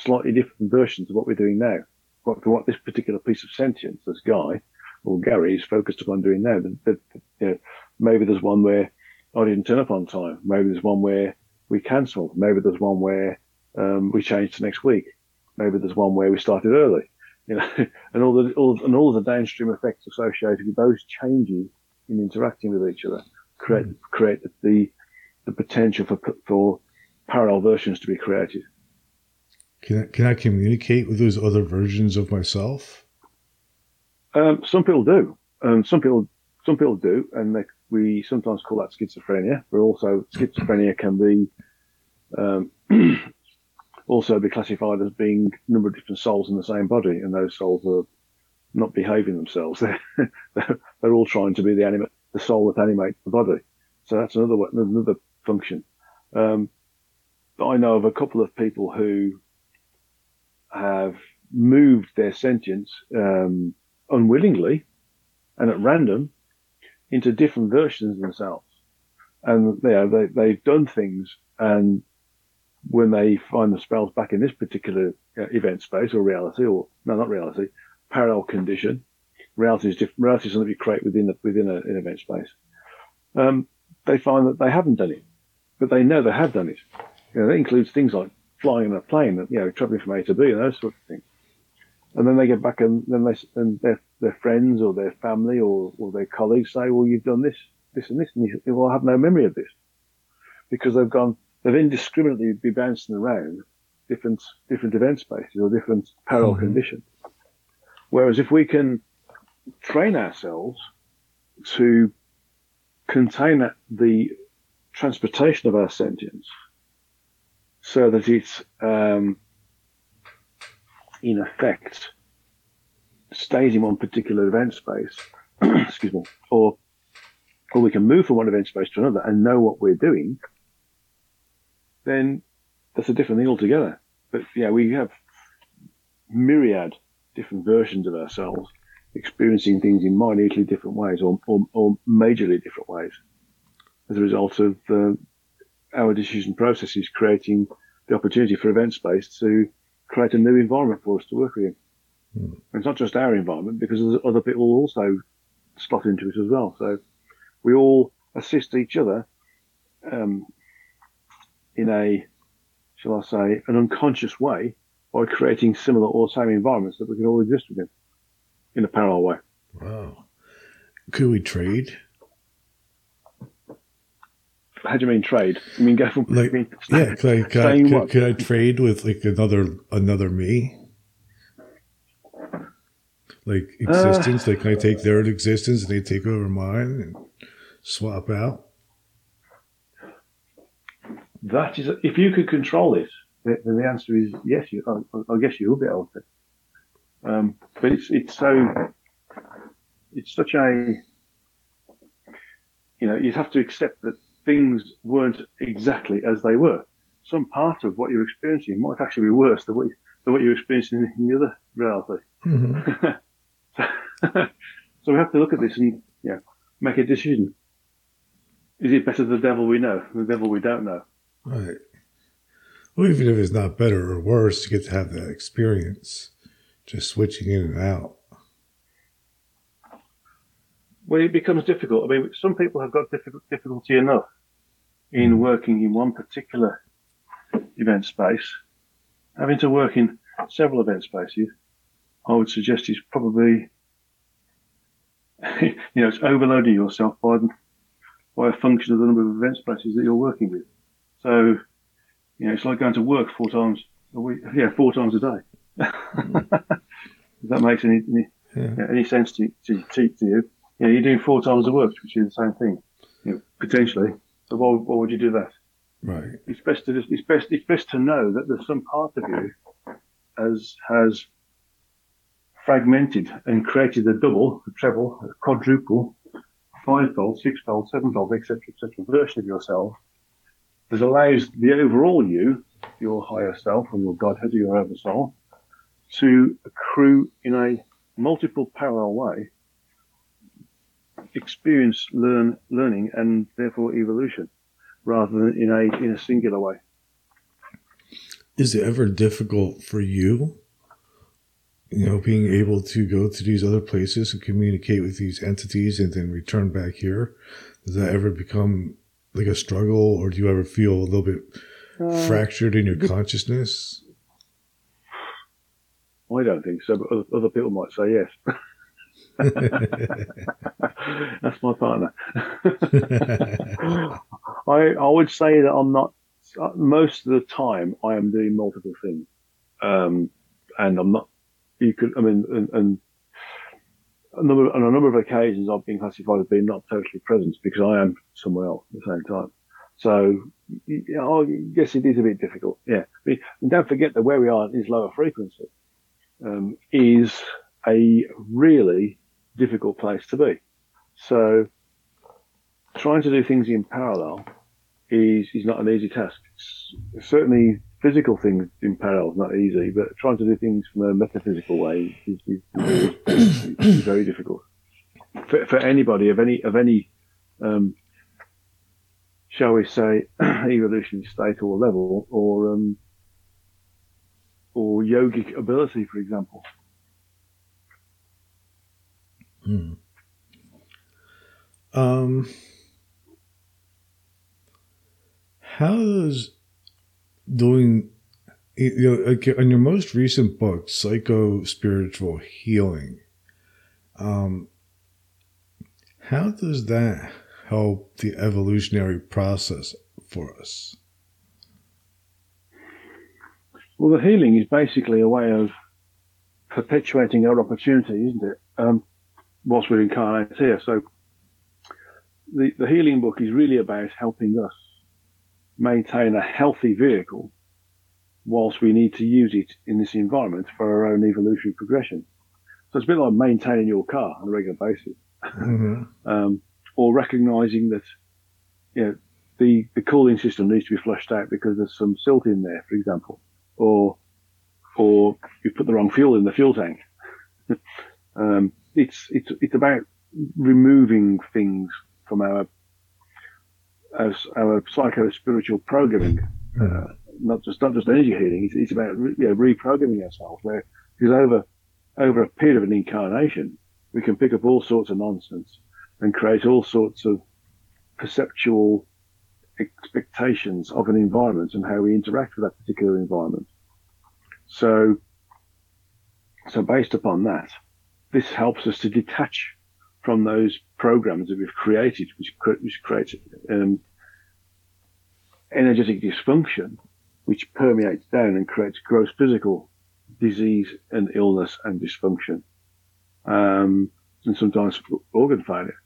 slightly different versions of what we're doing now. What, what this particular piece of sentience, this guy or Gary is focused upon doing now. The, the, you know, maybe there's one where I didn't turn up on time. Maybe there's one where we cancel. Maybe there's one where um, we change to next week. Maybe there's one where we started early. You know, and all the all, and all the downstream effects associated with those changes in interacting with each other create mm. create the the potential for for parallel versions to be created. Can I, can I communicate with those other versions of myself? Um, some people do. Um, some people some people do, and they, we sometimes call that schizophrenia. But also, schizophrenia can be um, also be classified as being a number of different souls in the same body, and those souls are not behaving themselves. They're, they're, all trying to be the anima- the soul that animates the body. So that's another another function. Um, I know of a couple of people who have moved their sentience um, unwillingly and at random into different versions of themselves. And you know, they, they've done things and when they find themselves back in this particular uh, event space or reality or no, not reality, parallel condition, reality is different. Reality is something you create within the, within a, an event space. Um, they find that they haven't done it, but they know they have done it. You know, that includes things like flying in a plane, you know, traveling from A to B and those sort of things. And then they get back and then they, and their, their friends or their family or, or their colleagues say, well, you've done this, this and this. And you, say, well, I have no memory of this because they've gone, they've indiscriminately be bouncing around different, different event spaces or different parallel mm-hmm. conditions. Whereas if we can train ourselves to contain the transportation of our sentience so that it's um, in effect stays in one particular event space, excuse me, or or we can move from one event space to another and know what we're doing, then that's a different thing altogether. But yeah, we have myriad different versions of ourselves experiencing things in minutely different ways or, or, or majorly different ways as a result of uh, our decision processes creating the opportunity for event space to create a new environment for us to work in. Mm. It's not just our environment because other people also slot into it as well. So we all assist each other um, in a, shall I say, an unconscious way by creating similar or same environments that we can all exist within in a parallel way. Wow. Could we trade? How do you mean trade? You mean go from like mean, yeah? Could I, could, I, could, could I trade with like another another me? Like existence, uh, like can I take their existence and they take over mine and swap out? That is, if you could control it, then the answer is yes. You, I, I guess you'll be able to. Um, but it's it's so it's such a you know you'd have to accept that things weren't exactly as they were. Some part of what you're experiencing might actually be worse than what, you, than what you're experiencing in the other reality. Mm-hmm. so, so we have to look at this and you know, make a decision. Is it better the devil we know than the devil we don't know? Right. Well, even if it's not better or worse, you get to have that experience, just switching in and out. Well, it becomes difficult. I mean, some people have got difficulty enough in working in one particular event space, having to work in several event spaces, I would suggest is probably, you know, it's overloading yourself by, by a function of the number of event spaces that you're working with. So, you know, it's like going to work four times a week, yeah, four times a day. Mm. if that makes any, any yeah. any sense to, to, to, you, you know, you're doing four times the work, which is the same thing, you know, potentially. So why, why would you do that? Right. It's best to just, it's best it's best to know that there's some part of you has has fragmented and created a double, a treble, a quadruple, fivefold, sixfold, sevenfold, etc., etc. version of yourself that allows the overall you, your higher self and your Godhead, or your oversoul, to accrue in a multiple parallel way experience, learn, learning, and therefore evolution, rather than in a in a singular way. Is it ever difficult for you, you know, being able to go to these other places and communicate with these entities and then return back here? Does that ever become like a struggle, or do you ever feel a little bit uh, fractured in your consciousness? I don't think so, but other people might say yes. That's my partner. I I would say that I'm not. Most of the time, I am doing multiple things, um, and I'm not. You could, I mean, and, and a number, on a number of occasions, I've been classified as being not totally present because I am somewhere else at the same time. So, know, yes, it is a bit difficult. Yeah. And don't forget that where we are is lower frequency, um, is a really difficult place to be. So trying to do things in parallel is, is not an easy task. It's, certainly physical things in parallel is not easy, but trying to do things from a metaphysical way is, is, is, very difficult for, for, anybody of any of any um, shall we say evolutionary state or level or um, or yogic ability, for example. Hmm. Um, how does doing you know like in your most recent book, Psycho Spiritual Healing, um, how does that help the evolutionary process for us? Well, the healing is basically a way of perpetuating our opportunity, isn't it? Um, whilst we're incarnate here. So the, the healing book is really about helping us maintain a healthy vehicle whilst we need to use it in this environment for our own evolutionary progression. So it's a bit like maintaining your car on a regular basis, mm-hmm. um, or recognizing that you know the the cooling system needs to be flushed out because there's some silt in there, for example, or or you put the wrong fuel in the fuel tank. um, it's it's it's about removing things from our our, our psycho spiritual programming, uh, not just not just energy healing. It's, it's about you know, reprogramming ourselves. Where because over over a period of an incarnation, we can pick up all sorts of nonsense and create all sorts of perceptual expectations of an environment and how we interact with that particular environment. So, so based upon that, this helps us to detach from those programs that we've created, which, which create um, energetic dysfunction, which permeates down and creates gross physical disease and illness and dysfunction, um, and sometimes organ failure.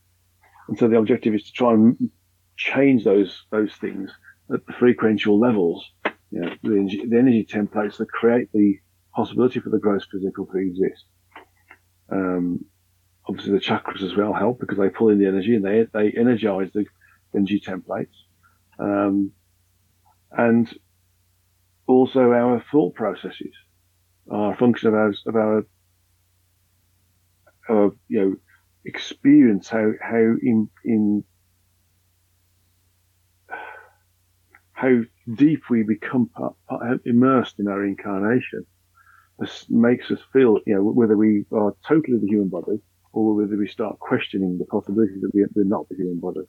And so the objective is to try and change those those things at the frequential levels, you know, the energy, the energy templates that create the possibility for the gross physical to exist. Um, obviously, the chakras as well help because they pull in the energy and they they energize the energy templates, um, and also our thought processes are a function of our of our, our you know experience how how in in how deep we become immersed in our incarnation makes us feel, you know, whether we are totally the human body or whether we start questioning the possibility that we, we're not the human body.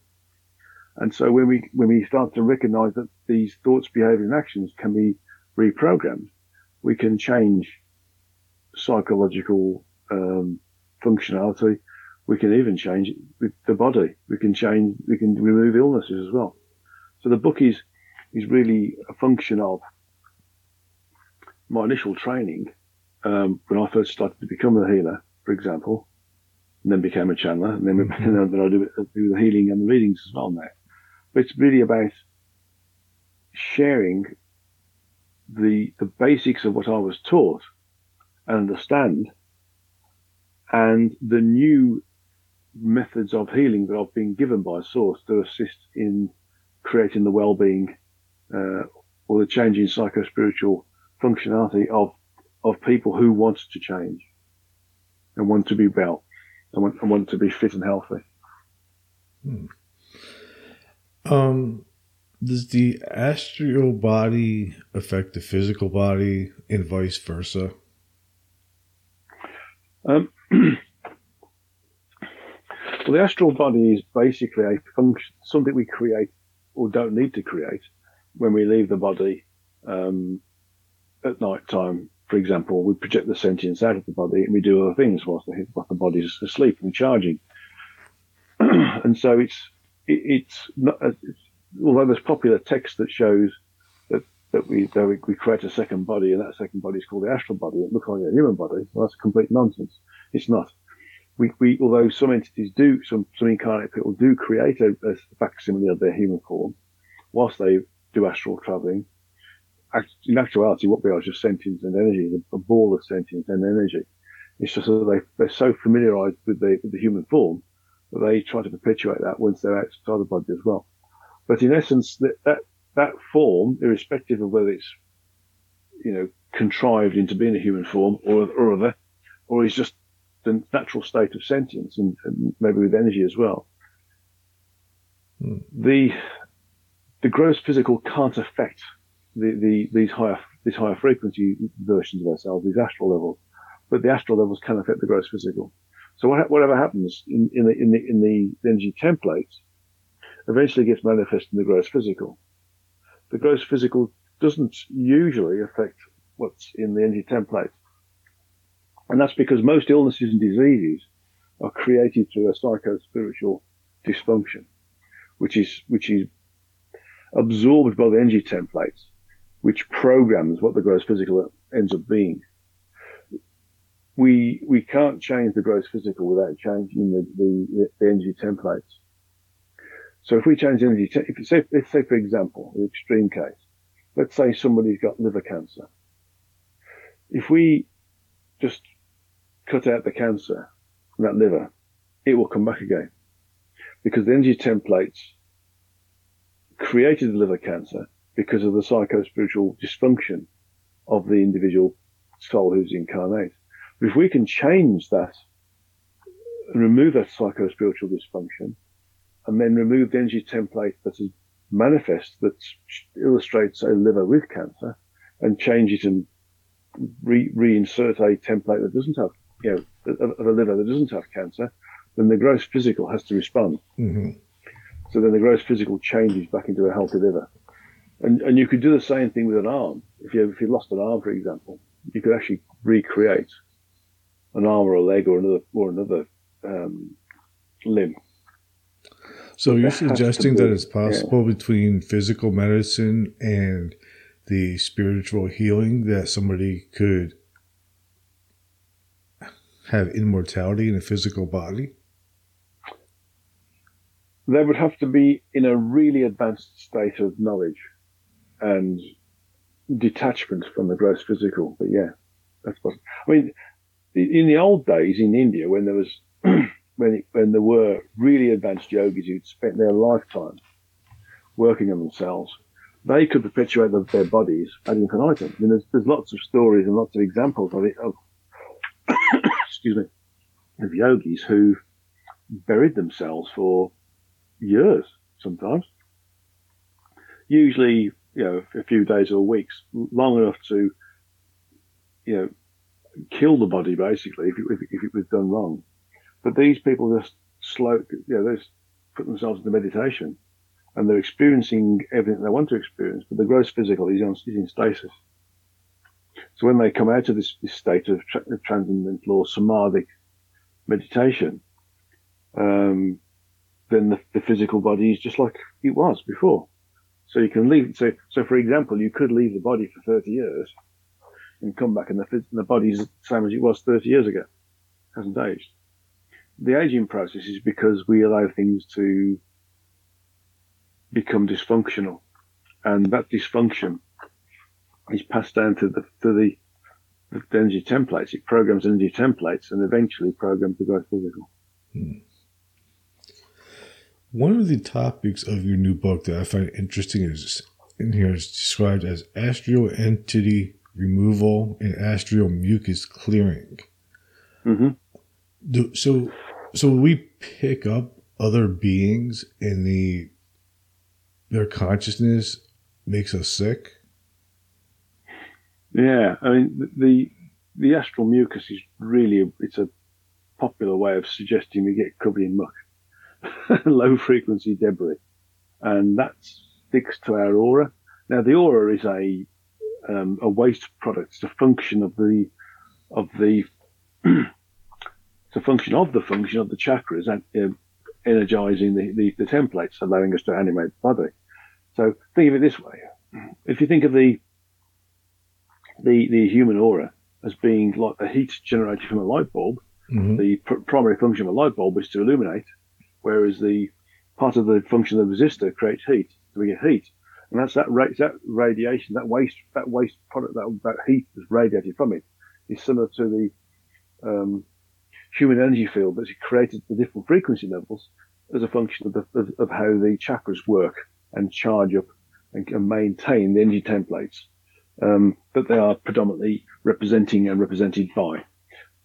And so when we, when we start to recognize that these thoughts, behaviors and actions can be reprogrammed, we can change psychological, um, functionality. We can even change the body. We can change, we can remove illnesses as well. So the book is, is really a function of my initial training um, when I first started to become a healer for example, and then became a channeler, and then, mm-hmm. and then I do, do the healing and the readings as well now. But it's really about sharing the the basics of what I was taught and understand, and the new methods of healing that I've been given by Source to assist in creating the well-being uh, or the changing psycho-spiritual functionality of of people who want to change and want to be well and want, and want to be fit and healthy. Hmm. Um, does the astral body affect the physical body and vice versa? Um, well, the astral body is basically a function, something we create or don't need to create when we leave the body um, at night time. For example, we project the sentience out of the body and we do other things whilst the, whilst the body's asleep and charging. and so it's it, it's not. It's, although there's popular text that shows that that we that we, we, create a second body and that second body is called the astral body, it looks like a human body. Well, that's complete nonsense. It's not. We, we although some entities do, some some incarnate people do create a, a facsimile of their human form, whilst they do astral traveling. In actuality, what we are is just sentience and energy, a ball of sentience and energy. It's just that they, they're so familiarized with the, with the human form that they try to perpetuate that once they're outside the body as well. But in essence, that, that, that form, irrespective of whether it's, you know, contrived into being a human form or, or other, or is just the natural state of sentience and, and maybe with energy as well. Hmm. The, the gross physical can't affect the, the, these higher, these higher frequency versions of ourselves, these astral levels, but the astral levels can affect the gross physical. So what, whatever happens in, in the, in the, in the energy templates, eventually gets manifest in the gross physical. The gross physical doesn't usually affect what's in the energy template. And that's because most illnesses and diseases are created through a psycho-spiritual dysfunction, which is, which is absorbed by the energy templates, which programs what the gross physical ends up being. We, we can't change the gross physical without changing the, the, the energy templates. So if we change the energy, if say, let's say for example, the extreme case, let's say somebody's got liver cancer. If we just cut out the cancer from that liver, it will come back again because the energy templates created the liver cancer because of the psycho-spiritual dysfunction of the individual soul who's incarnate. But if we can change that and remove that psycho-spiritual dysfunction, and then remove the energy template that is manifest that illustrates a liver with cancer and change it and re- reinsert a template that doesn't have, you know, of a liver that doesn't have cancer, then the gross physical has to respond. Mm-hmm. So then the gross physical changes back into a healthy liver. And, and you could do the same thing with an arm. If you, if you lost an arm, for example, you could actually recreate an arm or a leg or another, or another, um, limb so you're suggesting that it's possible yeah. between physical medicine and the spiritual healing that somebody could have immortality in a physical body? They would have to be in a really advanced state of knowledge and detachment from the gross physical. But yeah, that's possible. I mean, in the old days in India, when there was when, when there were really advanced yogis who'd spent their lifetime working on themselves, they could perpetuate the, their bodies ad infinitum. I mean, there's, there's lots of stories and lots of examples of it, of, excuse me, of yogis who buried themselves for years sometimes. Usually, you know, a few days or weeks, long enough to, you know, kill the body basically if it, if it was done wrong. But these people just slow, you know, they just put themselves into meditation and they're experiencing everything they want to experience, but the gross physical is, on, is in stasis. So when they come out of this, this state of, tra- of transcendental or samadhic meditation, um, then the, the, physical body is just like it was before. So you can leave. So, so for example, you could leave the body for 30 years and come back and the, the body is the same as it was 30 years ago It hasn't aged. The aging process is because we allow things to become dysfunctional, and that dysfunction is passed down to the to the, the energy templates. It programs energy templates, and eventually programs the gross physical. Hmm. One of the topics of your new book that I find interesting is in here is described as astral entity removal and astral mucus clearing. Mm-hmm. Do, so, so we pick up other beings and the their consciousness makes us sick. Yeah, I mean the the astral mucus is really it's a popular way of suggesting we get covered in muck, low frequency debris, and that sticks to our aura. Now the aura is a um, a waste product. It's a function of the of the it's a function of the function of the chakras and uh, energizing the, the, the templates, allowing us to animate the body. So think of it this way: if you think of the the the human aura as being like the heat generated from a light bulb, mm-hmm. the pr- primary function of a light bulb is to illuminate, whereas the part of the function of the resistor creates heat. So we get heat, and that's that ra- that radiation, that waste, that waste product, that, that heat that's radiated from it, is similar to the um, human energy field that's created the different frequency levels as a function of, the, of, of how the chakras work and charge up and, and maintain the energy templates um, that they are predominantly representing and represented by.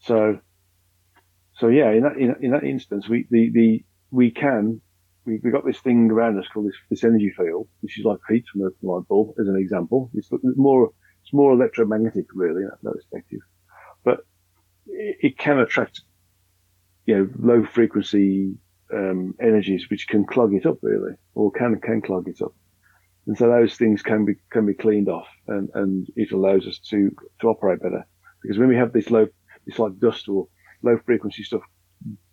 So, so yeah, in that in, in that instance, we the, the we can we we got this thing around us called this this energy field, which is like heat from a light bulb, as an example. It's more it's more electromagnetic, really, in that perspective, but it, it can attract you know low frequency um, energies which can clog it up really, or can can clog it up. And so those things can be can be cleaned off, and, and it allows us to to operate better. Because when we have this low, this like dust or low frequency stuff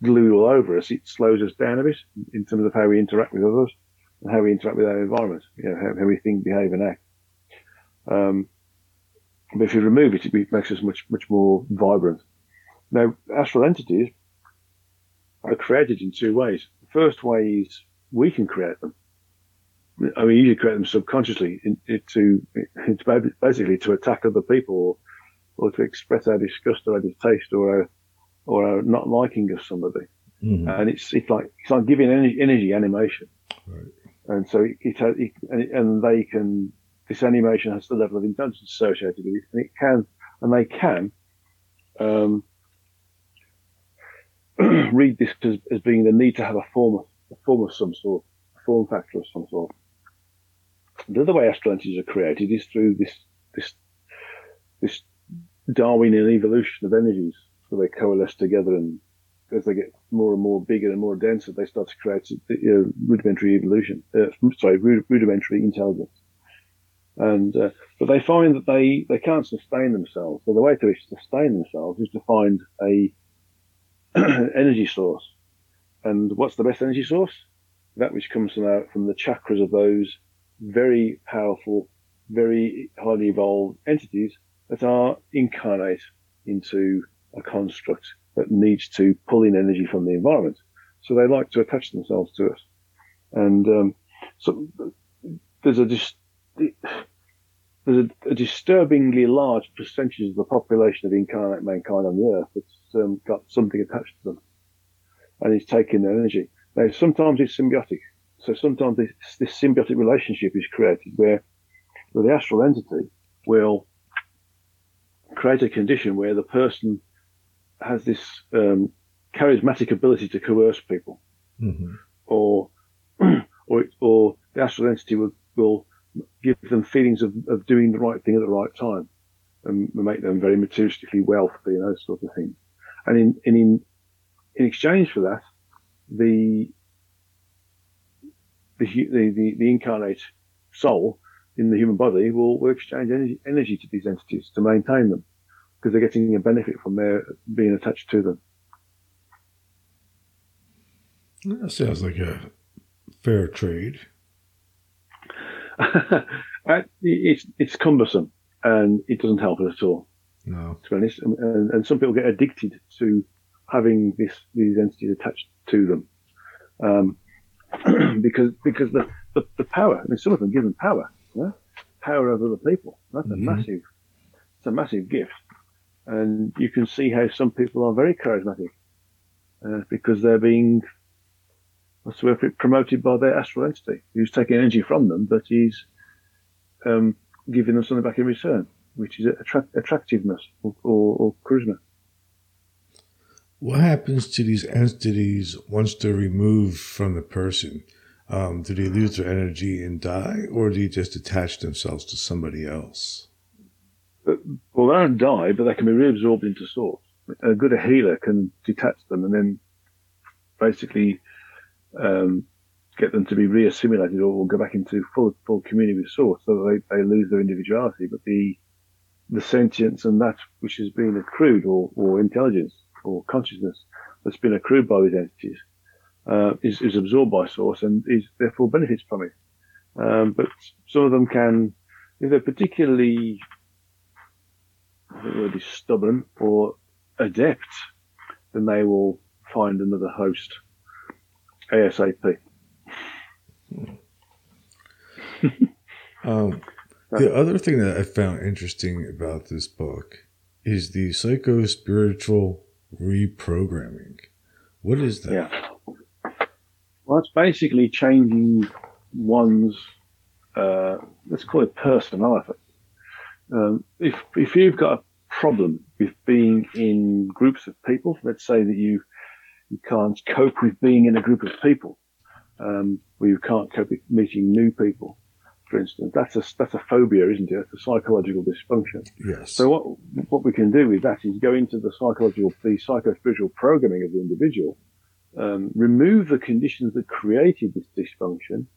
glued all over us, it slows us down a bit in terms of how we interact with others and how we interact with our environment. You know, how, how we think, behave, and act. Um, but if you remove it, it makes us much much more vibrant. Now, astral entities are created in two ways. The first way is we can create them. I mean, you create them subconsciously in, to, it's basically to attack other people or, or to express our disgust or our distaste or our, or our not liking of somebody. Mm-hmm. And it's, it's like, it's like giving energy, energy animation. Right. And so it, it, has, it and, they can, this animation has the level of intelligence associated with it and it can, and they can, um, read this as, as, being the need to have a form of, a form of some sort, a form factor of some sort. The other way astral entities are created is through this this this Darwinian evolution of energies. They coalesce together, and as they get more and more bigger and more denser, they start to create rudimentary evolution. Uh, sorry, rudimentary intelligence. And uh, but they find that they they can't sustain themselves. So the way to sustain themselves is to find a energy source. And what's the best energy source? That which comes from, from the chakras of those very powerful, very highly evolved entities that are incarnate into a construct that needs to pull in energy from the environment. So they like to attach themselves to us. And um, so there's a just there's a, a, disturbingly large percentage of the population of incarnate mankind on the earth that's um, got something attached to them and is taking their energy. Now, sometimes it's symbiotic. So sometimes this, this symbiotic relationship is created where, where the astral entity will create a condition where the person has this um, charismatic ability to coerce people, mm-hmm. or or or the astral entity will will give them feelings of, of doing the right thing at the right time and make them very materialistically wealthy and those sort of things. And in, and in, in exchange for that, the, the, the, the, incarnate soul in the human body will, will exchange energy, energy to these entities to maintain them because they're getting a benefit from their being attached to them. That sounds like a fair trade. it's it's cumbersome and it doesn't help at all. No, to be honest, and, and, and, some people get addicted to having this these entities attached to them, um, because because the, the, the power. I mean, some of them give them power, yeah? power over other people. That's mm-hmm. a massive, it's a massive gift, and you can see how some people are very charismatic uh, because they're being what's the word promoted by their astral entity, who's taking energy from them, but he's um, giving them something back in return, which is attract- attractiveness or, or, or charisma. What happens to these entities once they're removed from the person? Um, do they lose their energy and die, or do they just attach themselves to somebody else? Well, they don't die, but they can be reabsorbed into source. A good healer can detach them and then basically um, get them to be reassimilated or go back into full full community with source, so they, they lose their individuality. But the the sentience and that which has been accrued, or, or intelligence, or consciousness that's been accrued by these entities uh, is, is absorbed by source and is therefore benefits from it. Um, but some of them can, if they're particularly, I think the word is stubborn or adept, then they will find another host ASAP. um, the other thing that I found interesting about this book is the psycho spiritual reprogramming. What is that? Yeah. Well, it's basically changing one's, uh, let's call it personality. Um, if, if you've got a problem with being in groups of people, let's say that you, you can't cope with being in a group of people, um, where you can't cope with meeting new people, for instance. That's a that's a phobia, isn't it? It's a psychological dysfunction. Yes. So what what we can do with that is go into the psychological, the psycho-spiritual programming of the individual, um, remove the conditions that created this dysfunction,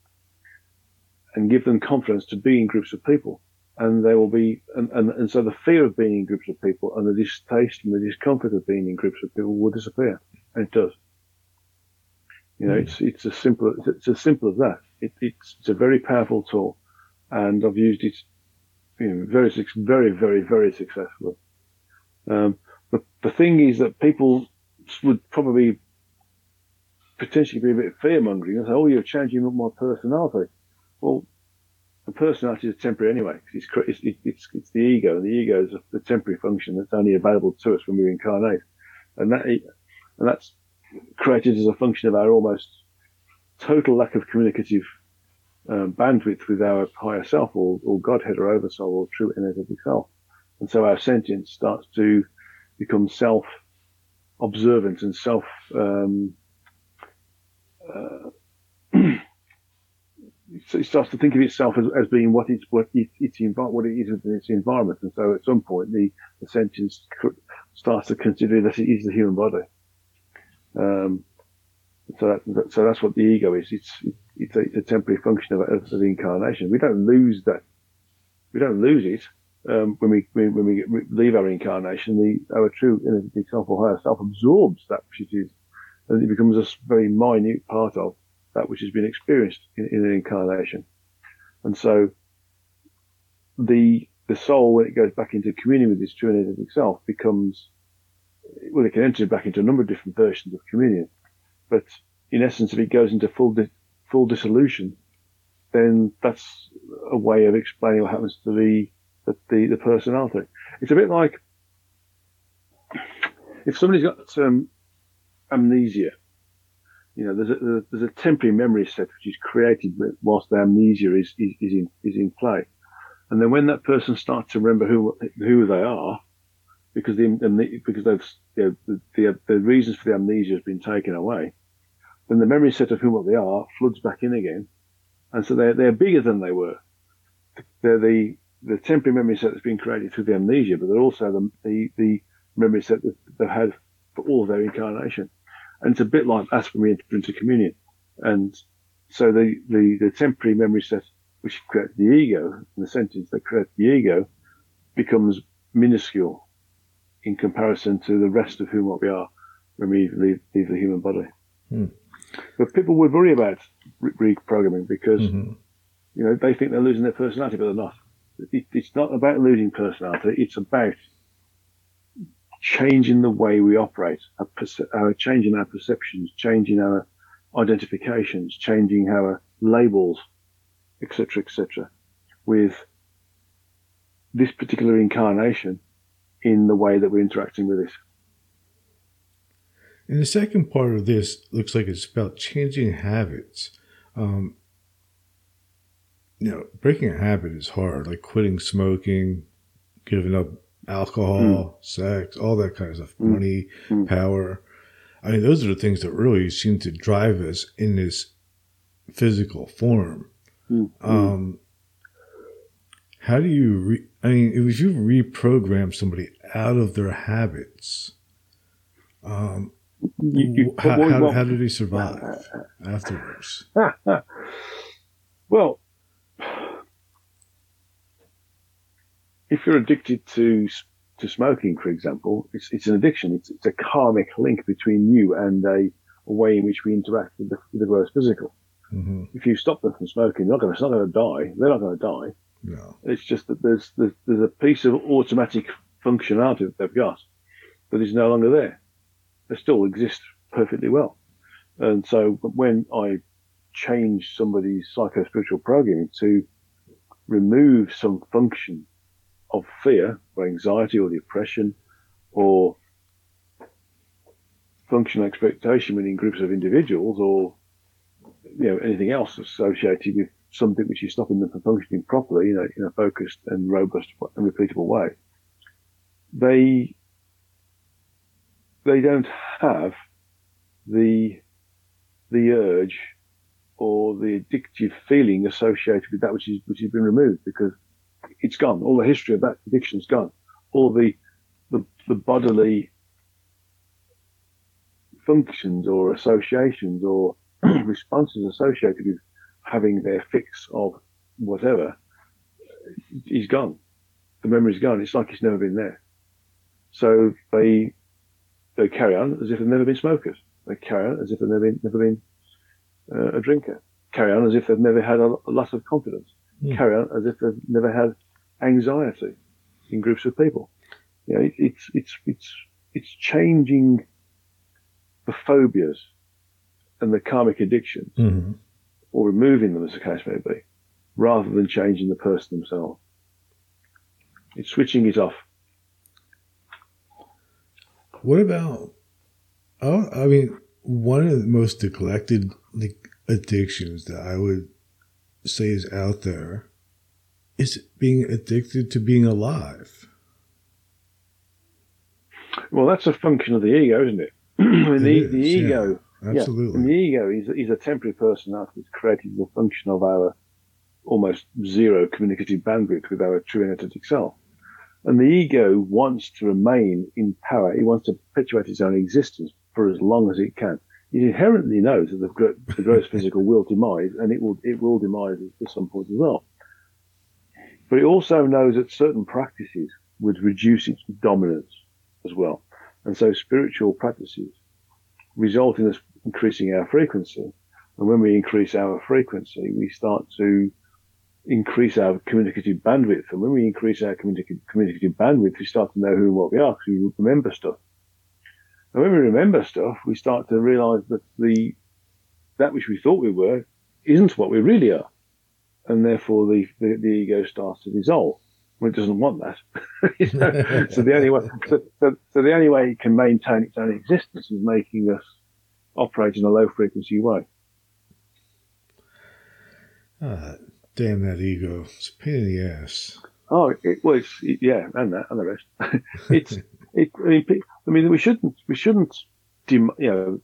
and give them confidence to be in groups of people. And they will be, and, and, and so the fear of being in groups of people and the distaste and the discomfort of being in groups of people will disappear. And it does. You know, mm. it's it's as simple it's as simple as that. It, it's, it's a very powerful tool, and I've used it, you know, very very very very successfully. Um, but the thing is that people would probably potentially be a bit fear mongering and say, "Oh, you're changing up my personality." Well, the personality is temporary anyway. It's, it's, it's, it's the ego, and the ego is a, a temporary function that's only available to us when we incarnate, and that and that's created as a function of our almost total lack of communicative um, bandwidth with our higher self or, or Godhead or Oversoul or true energetic self. And so our sentience starts to become self observant and self, um, uh, it starts to think of itself as, as being what it's what it, it's what it is within its environment, and so at some point the, the sentience starts to consider that it is the human body, um, so that, so that's what the ego is. It's it's a, it's a temporary function of, of, the incarnation. We don't lose that. We don't lose it um, when we when we leave our incarnation. The our true inner self or higher self absorbs that which it is, and it becomes a very minute part of that which has been experienced in, in an incarnation. And so the the soul, when it goes back into communion with its true energetic self, becomes well, it can enter back into a number of different versions of communion, but in essence, if it goes into full di- full dissolution, then that's a way of explaining what happens to the the, the, the personality. It's a bit like if somebody's got um, amnesia, you know, there's a, there's a temporary memory set which is created whilst the amnesia is, is, is in is in play, and then when that person starts to remember who who they are, because the because they've you know, the, the, reasons for the amnesia has been taken away, then the memory set of who they are floods back in again, and so they're they're bigger than they were. They're the the temporary memory set that's been created through the amnesia, but they're also the the, the memory set that they've had for all of their incarnation, and it's a bit like us when we enter into communion, and so the the, the temporary memory set which creates the ego, in the sentience that creates the ego, becomes minuscule in comparison to the rest of whom what we are when we leave, leave the human body. Hmm. But people would worry about reprogramming because mm-hmm. you know they think they're losing their personality, but they're not. It, it's not about losing personality. It's about changing the way we operate, perce- our changing our perceptions, changing our identifications, changing our labels, etc., etc., with this particular incarnation in the way that we're interacting with it. And the second part of this looks like it's about changing habits. Um, you know, breaking a habit is hard, like quitting smoking, giving up alcohol, mm. sex, all that kind of stuff, mm. money, mm. power. I mean, those are the things that really seem to drive us in this physical form. Mm. Um, how do you, re- I mean, if you reprogram somebody out of their habits, um, you, you, how, how, well, how, do they survive afterwards? well, if you're addicted to to smoking, for example, it's, it's an addiction. It's, it's a karmic link between you and a, a way in which we interact with the, with the gross physical. Mm-hmm. If you stop them from smoking, they're not going to, not going to die. They're not going to die. No. It's just that there's, there's, there's a piece of automatic functionality that they've got that is no longer there. They still exist perfectly well. And so when I change somebody's psycho spiritual programming to remove some function of fear or anxiety or depression or functional expectation within groups of individuals or you know anything else associated with something which is stopping them from functioning properly you know, in a focused and robust and repeatable way. They they don't have the the urge or the addictive feeling associated with that which is which has been removed because it's gone. All the history of that addiction's gone. All the, the, the bodily functions or associations or responses associated with having their fix of whatever is gone. The memory's gone. It's like it's never been there. So they they carry on as if they've never been smokers. They carry on as if they've never been, never been uh, a drinker. Carry on as if they've never had a, a loss of confidence. Mm. Carry on as if they've never had anxiety in groups of people. You know, it, it's it's it's it's changing the phobias and the karmic addictions, mm-hmm. or removing them, as the case may be, rather than changing the person themselves. It's switching it off. What about? Oh, I mean, one of the most neglected addictions that I would say is out there is being addicted to being alive. Well, that's a function of the ego, isn't it? I mean, the, is, the ego, yeah, absolutely. Yeah, the ego is, is a temporary personality that's created the function of our almost zero communicative bandwidth with our true energetic self. And the ego wants to remain in power. It wants to perpetuate its own existence for as long as it can. It inherently knows that the, the gross physical will demise, and it will it will demise at some point as well. But it also knows that certain practices would reduce its dominance as well. And so spiritual practices result in us increasing our frequency. And when we increase our frequency, we start to increase our communicative bandwidth. And when we increase our communicative, communicative bandwidth, we start to know who and what we are because we remember stuff. And when we remember stuff, we start to realize that the, that which we thought we were isn't what we really are and therefore the, the, the ego starts to dissolve. Well, it doesn't want that. so the only way, so, so, so, the only way it can maintain its own existence is making us operate in a low frequency way. Ah, damn that ego! It's a pain in the ass. Oh, it, well, yeah, and that and the rest. it's it. I mean, I mean, we shouldn't we shouldn't dem, you know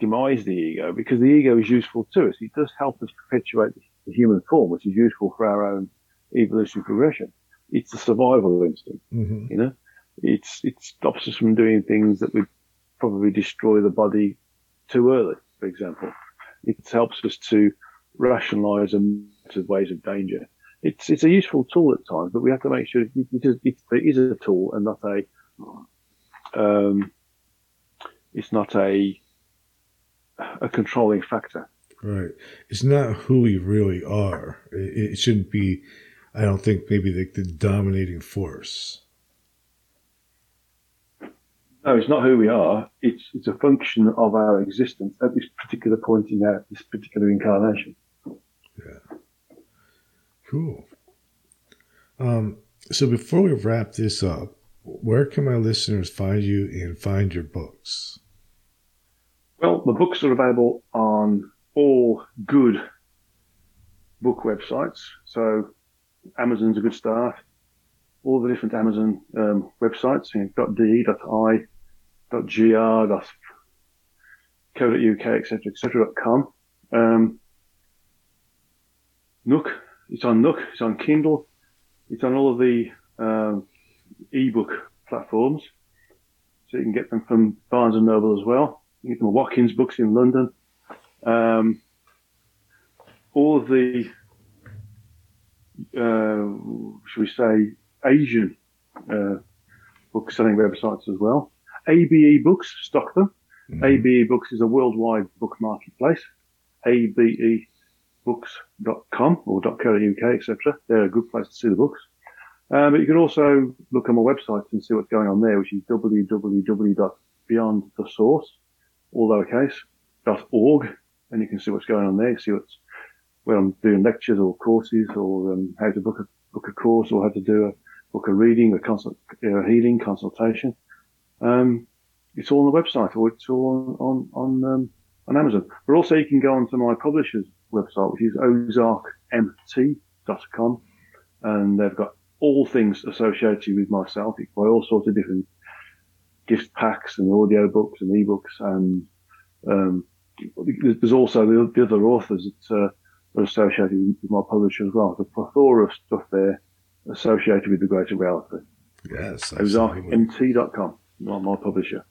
demise the ego because the ego is useful to us. It does help us perpetuate the human form, which is useful for our own evolutionary progression. It's the survival instinct, mm-hmm. you know. It's it stops us from doing things that would probably destroy the body too early. For example, it helps us to rationalise and ways of danger. It's it's a useful tool at times, but we have to make sure it is, it is a tool and not a um, it's not a a controlling factor. Right. It's not who we really are. It, it shouldn't be, I don't think, maybe the, the dominating force. No, it's not who we are. It's it's a function of our existence at this particular point in our this particular incarnation. Yeah. Cool. Um, so before we wrap this up, where can my listeners find you and find your books? Well, the books are available on all good book websites. So Amazon's a good start. All the different Amazon um, websites, you know, .de, .i, .gr, .co.uk, etc., etc., .com. Um, Nook, it's on Nook, it's on Kindle, it's on all of the um, ebook platforms. So you can get them from Barnes and Noble as well. You can get them at Watkins Books in London. Um, all of the, uh, should we say, Asian uh, book selling websites as well. ABE Books stock them. Mm-hmm. ABE Books is a worldwide book marketplace. ABEBooks.com or .co.uk, etc. They're a good place to see the books. Um, but you can also look on my website and see what's going on there, which is www.beyondthesource, all lowercase, .org, and you can see what's going on there. See what's where I'm doing lectures or courses, or um, how to book a book a course, or how to do a book a reading, a consult, a healing consultation. Um, it's all on the website, or it's all on on on, um, on Amazon. But also, you can go onto my publisher's website, which is ozarkmt.com, and they've got all things associated with myself. You buy all sorts of different gift packs and audio books and ebooks, and um, there's also the, the, other authors that uh, are associated with my publisher as well. The plethora of stuff there associated with the greater reality. Yes, ozarkmt.com, my, my publisher.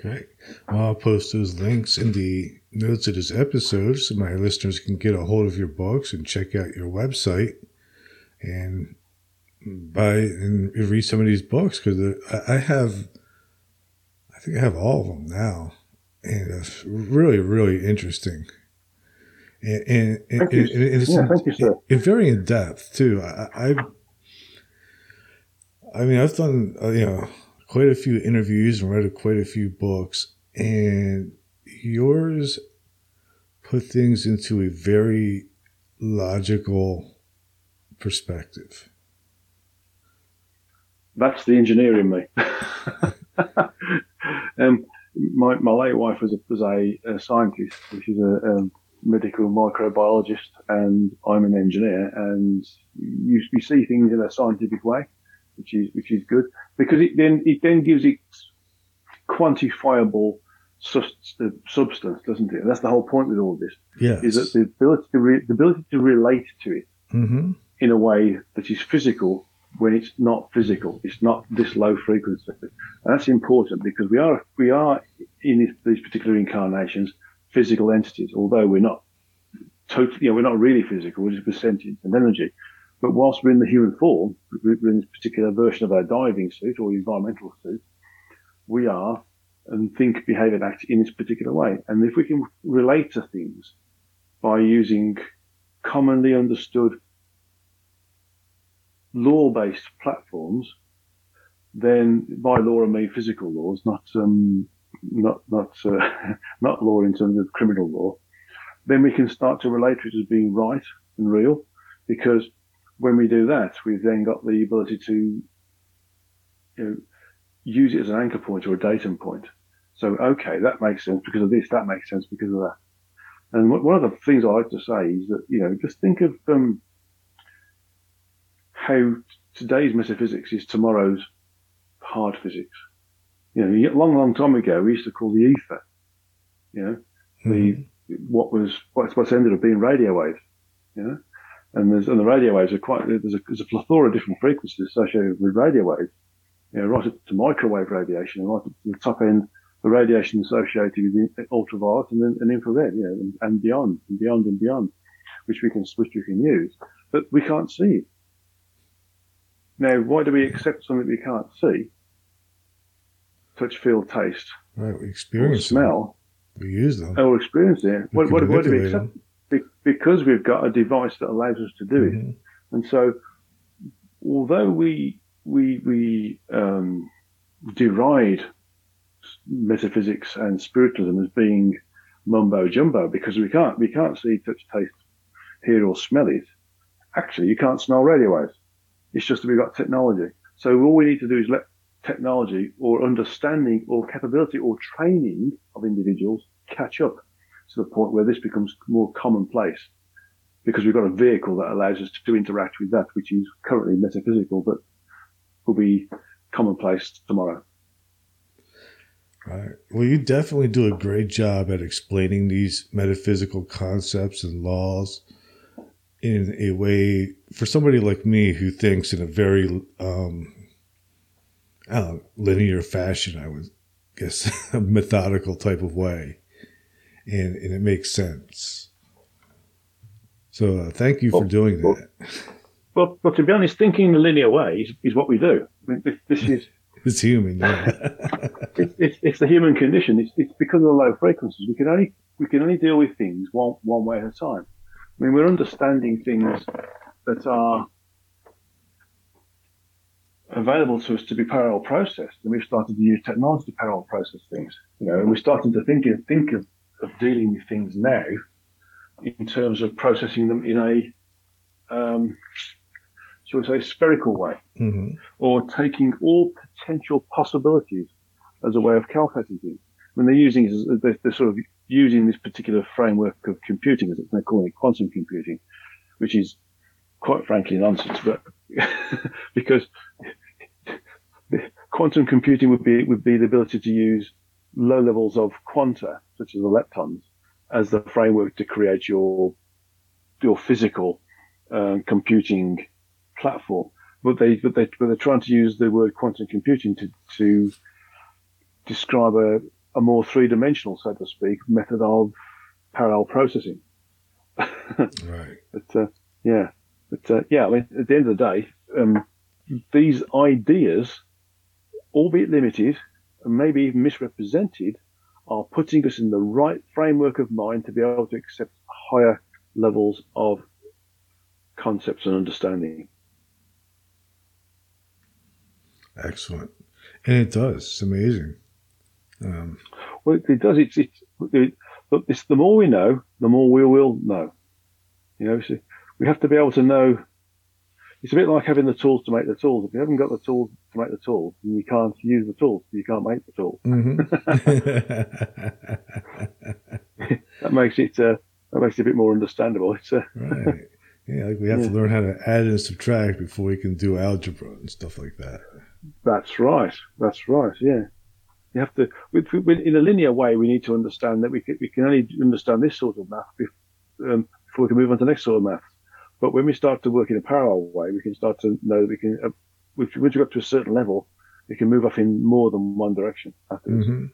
Okay. Well, I'll post those links in the notes of this episode so my listeners can get a hold of your books and check out your website. And buy and read some of these books because I have, I think I have all of them now, and it's really, really interesting. And, and, and, and it's, yeah, thank you, sir. It's very in depth too. I, I, I mean, I've done uh, you know quite a few interviews and read quite a few books, and yours put things into a very logical perspective that's the engineer in me. um, my, my late wife was a, was a, a scientist, which is a, a, medical microbiologist, and I'm an engineer, and you, you see things in a scientific way, which is which is good because it then it then gives it quantifiable substance, doesn't it? And that's the whole point with all this. Yeah, is that the ability to re, the ability to relate to it mm-hmm. in a way that is physical when it's not physical. It's not this low frequency. And that's important because we are, we are in these particular incarnations physical entities, although we're not totally, you know, we're not really physical, we're just percentage and energy. But whilst we're in the human form, we're in this particular version of our diving suit or environmental suit, we are and think, behave, and act in this particular way. And if we can relate to things by using commonly understood law-based platforms, then by law I mean physical laws, not um, not not uh, not law in terms of criminal law. Then we can start to relate it as being right and real, because when we do that, we've then got the ability to you know, use it as an anchor point or a datum point. So, okay, that makes sense because of this, that makes sense because of that. And one of the things I like to say is that, you know, just think of um, how today's metaphysics is tomorrow's hard physics. You know, a long, long time ago, we used to call the ether, you know, mm-hmm. the, what was, what's, what's ended up being radio waves, you know, and there's, and the radio waves are quite, there's a, there's a plethora of different frequencies associated with radio waves, you know, right up to microwave radiation right up to the top end, the radiation associated with ultraviolet and, then, and infrared, you know, and, and beyond and beyond and beyond, which we can, which we can use, but we can't see it. Now, why do we accept something we can't see? Touch, feel, taste. Right, we experience smell. Them. We use them. Or experience it. What, what, what, do we accept? Be, because we've got a device that allows us to do mm-hmm. it. And so, although we we we um, deride metaphysics and spiritualism as being mumbo jumbo because we can't we can't see, touch, taste, hear, or smell it. Actually, you can't smell radio waves. It's just that we've got technology. So all we need to do is let technology or understanding or capability or training of individuals catch up to the point where this becomes more commonplace because we've got a vehicle that allows us to interact with that, which is currently metaphysical, but will be commonplace tomorrow. Right. Well, you definitely do a great job at explaining these metaphysical concepts and laws in a way for somebody like me who thinks in a very um, know, linear fashion, I would guess, a methodical type of way. And, and it makes sense. So uh, thank you for doing well, that. Well, but to be honest, thinking in a linear way is, is what we do. I mean, this, this is. it's human, yeah. it, it's, it's the human condition. It's, it's because of the low frequencies. We can only we can only deal with things one one way at a time. I mean, we're understanding things that are available to us to be parallel processed, and we've started to use technology to parallel process things. You know, and we're starting to think of, think of, of dealing with things now in terms of processing them in a um, shall we say spherical way, mm-hmm. or taking all potential possibilities as a way of calculating things. When they're using they're, they're sort of using this particular framework of computing, as they're calling it quantum computing, which is quite frankly nonsense, but because quantum computing would be would be the ability to use low levels of quanta, such as the leptons, as the framework to create your your physical uh, computing platform. But they but they but they're trying to use the word quantum computing to to describe a, a more three dimensional, so to speak, method of parallel processing. right. But uh, yeah, but uh, yeah, I mean, at the end of the day, um, these ideas, albeit limited and maybe even misrepresented, are putting us in the right framework of mind to be able to accept higher levels of concepts and understanding. Excellent. And it does. It's amazing. Um, well, it does. It's, it's, it, it's, the more we know, the more we will know. You know, so we have to be able to know. It's a bit like having the tools to make the tools. If you haven't got the tools to make the tools, then you can't use the tools. You can't make the tools. Mm-hmm. that makes it uh, that makes it a bit more understandable. It's uh, right. Yeah, like we have yeah. to learn how to add and subtract before we can do algebra and stuff like that. That's right. That's right. Yeah. You have to, with, with, in a linear way, we need to understand that we can, we can only understand this sort of math before, um, before we can move on to the next sort of math. But when we start to work in a parallel way, we can start to know that we can, uh, once we get to a certain level, we can move off in more than one direction. Mm-hmm.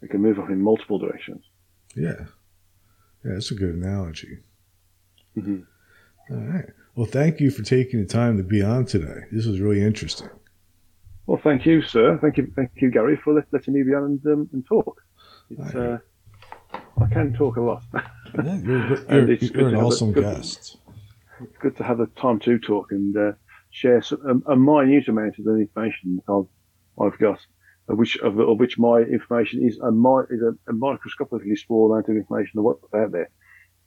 We can move off in multiple directions. Yeah. Yeah, that's a good analogy. Mm-hmm. All right. Well, thank you for taking the time to be on today. This was really interesting. Well, thank you, sir. Thank you, thank you, Gary, for letting me be on and, um, and talk. It's, uh, I can talk a lot. yeah, you're, you're, you're an awesome good, guest. It's good to have the time to talk and uh, share some, a, a minute amount of the information I've, I've got, of which of, of, which my information is a, is a, a, microscopically small amount of information of what's out there.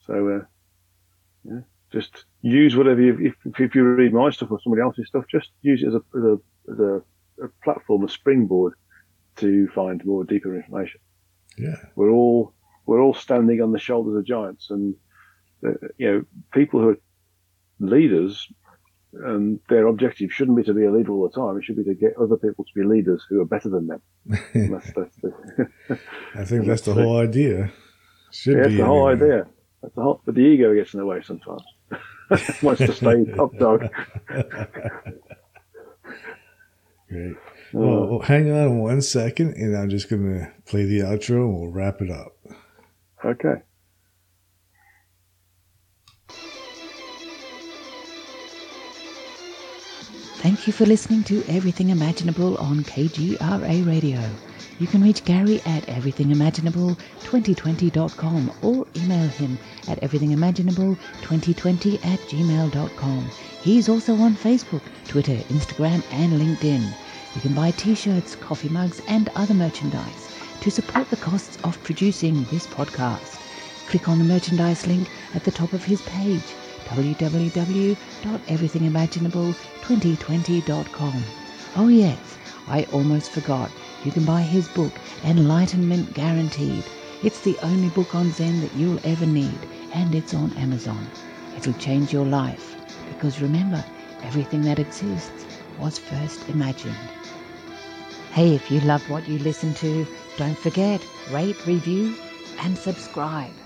So, uh, yeah, just use whatever you, if, if you read my stuff or somebody else's stuff, just use it as a, as a, as a a platform, a springboard to find more deeper information. Yeah, we're all we're all standing on the shoulders of giants, and uh, you know, people who are leaders, and their objective shouldn't be to be a leader all the time. It should be to get other people to be leaders who are better than them. that's, that's the, I think that's the whole idea. Should yeah, that's the whole idea. That's the whole, but the ego gets in the way sometimes. Wants to stay top dog. Great. Uh, well, well, hang on one second, and I'm just going to play the outro, and we'll wrap it up. Okay. Thank you for listening to Everything Imaginable on KGRA Radio. You can reach Gary at everythingimaginable2020.com or email him at everythingimaginable2020 at gmail.com. He's also on Facebook, Twitter, Instagram, and LinkedIn. You can buy t-shirts, coffee mugs and other merchandise to support the costs of producing this podcast. Click on the merchandise link at the top of his page www.everythingimaginable2020.com. Oh yes, I almost forgot. You can buy his book, Enlightenment Guaranteed. It's the only book on Zen that you'll ever need, and it's on Amazon. It'll change your life, because remember, everything that exists was first imagined. Hey, if you love what you listen to, don't forget, rate, review, and subscribe.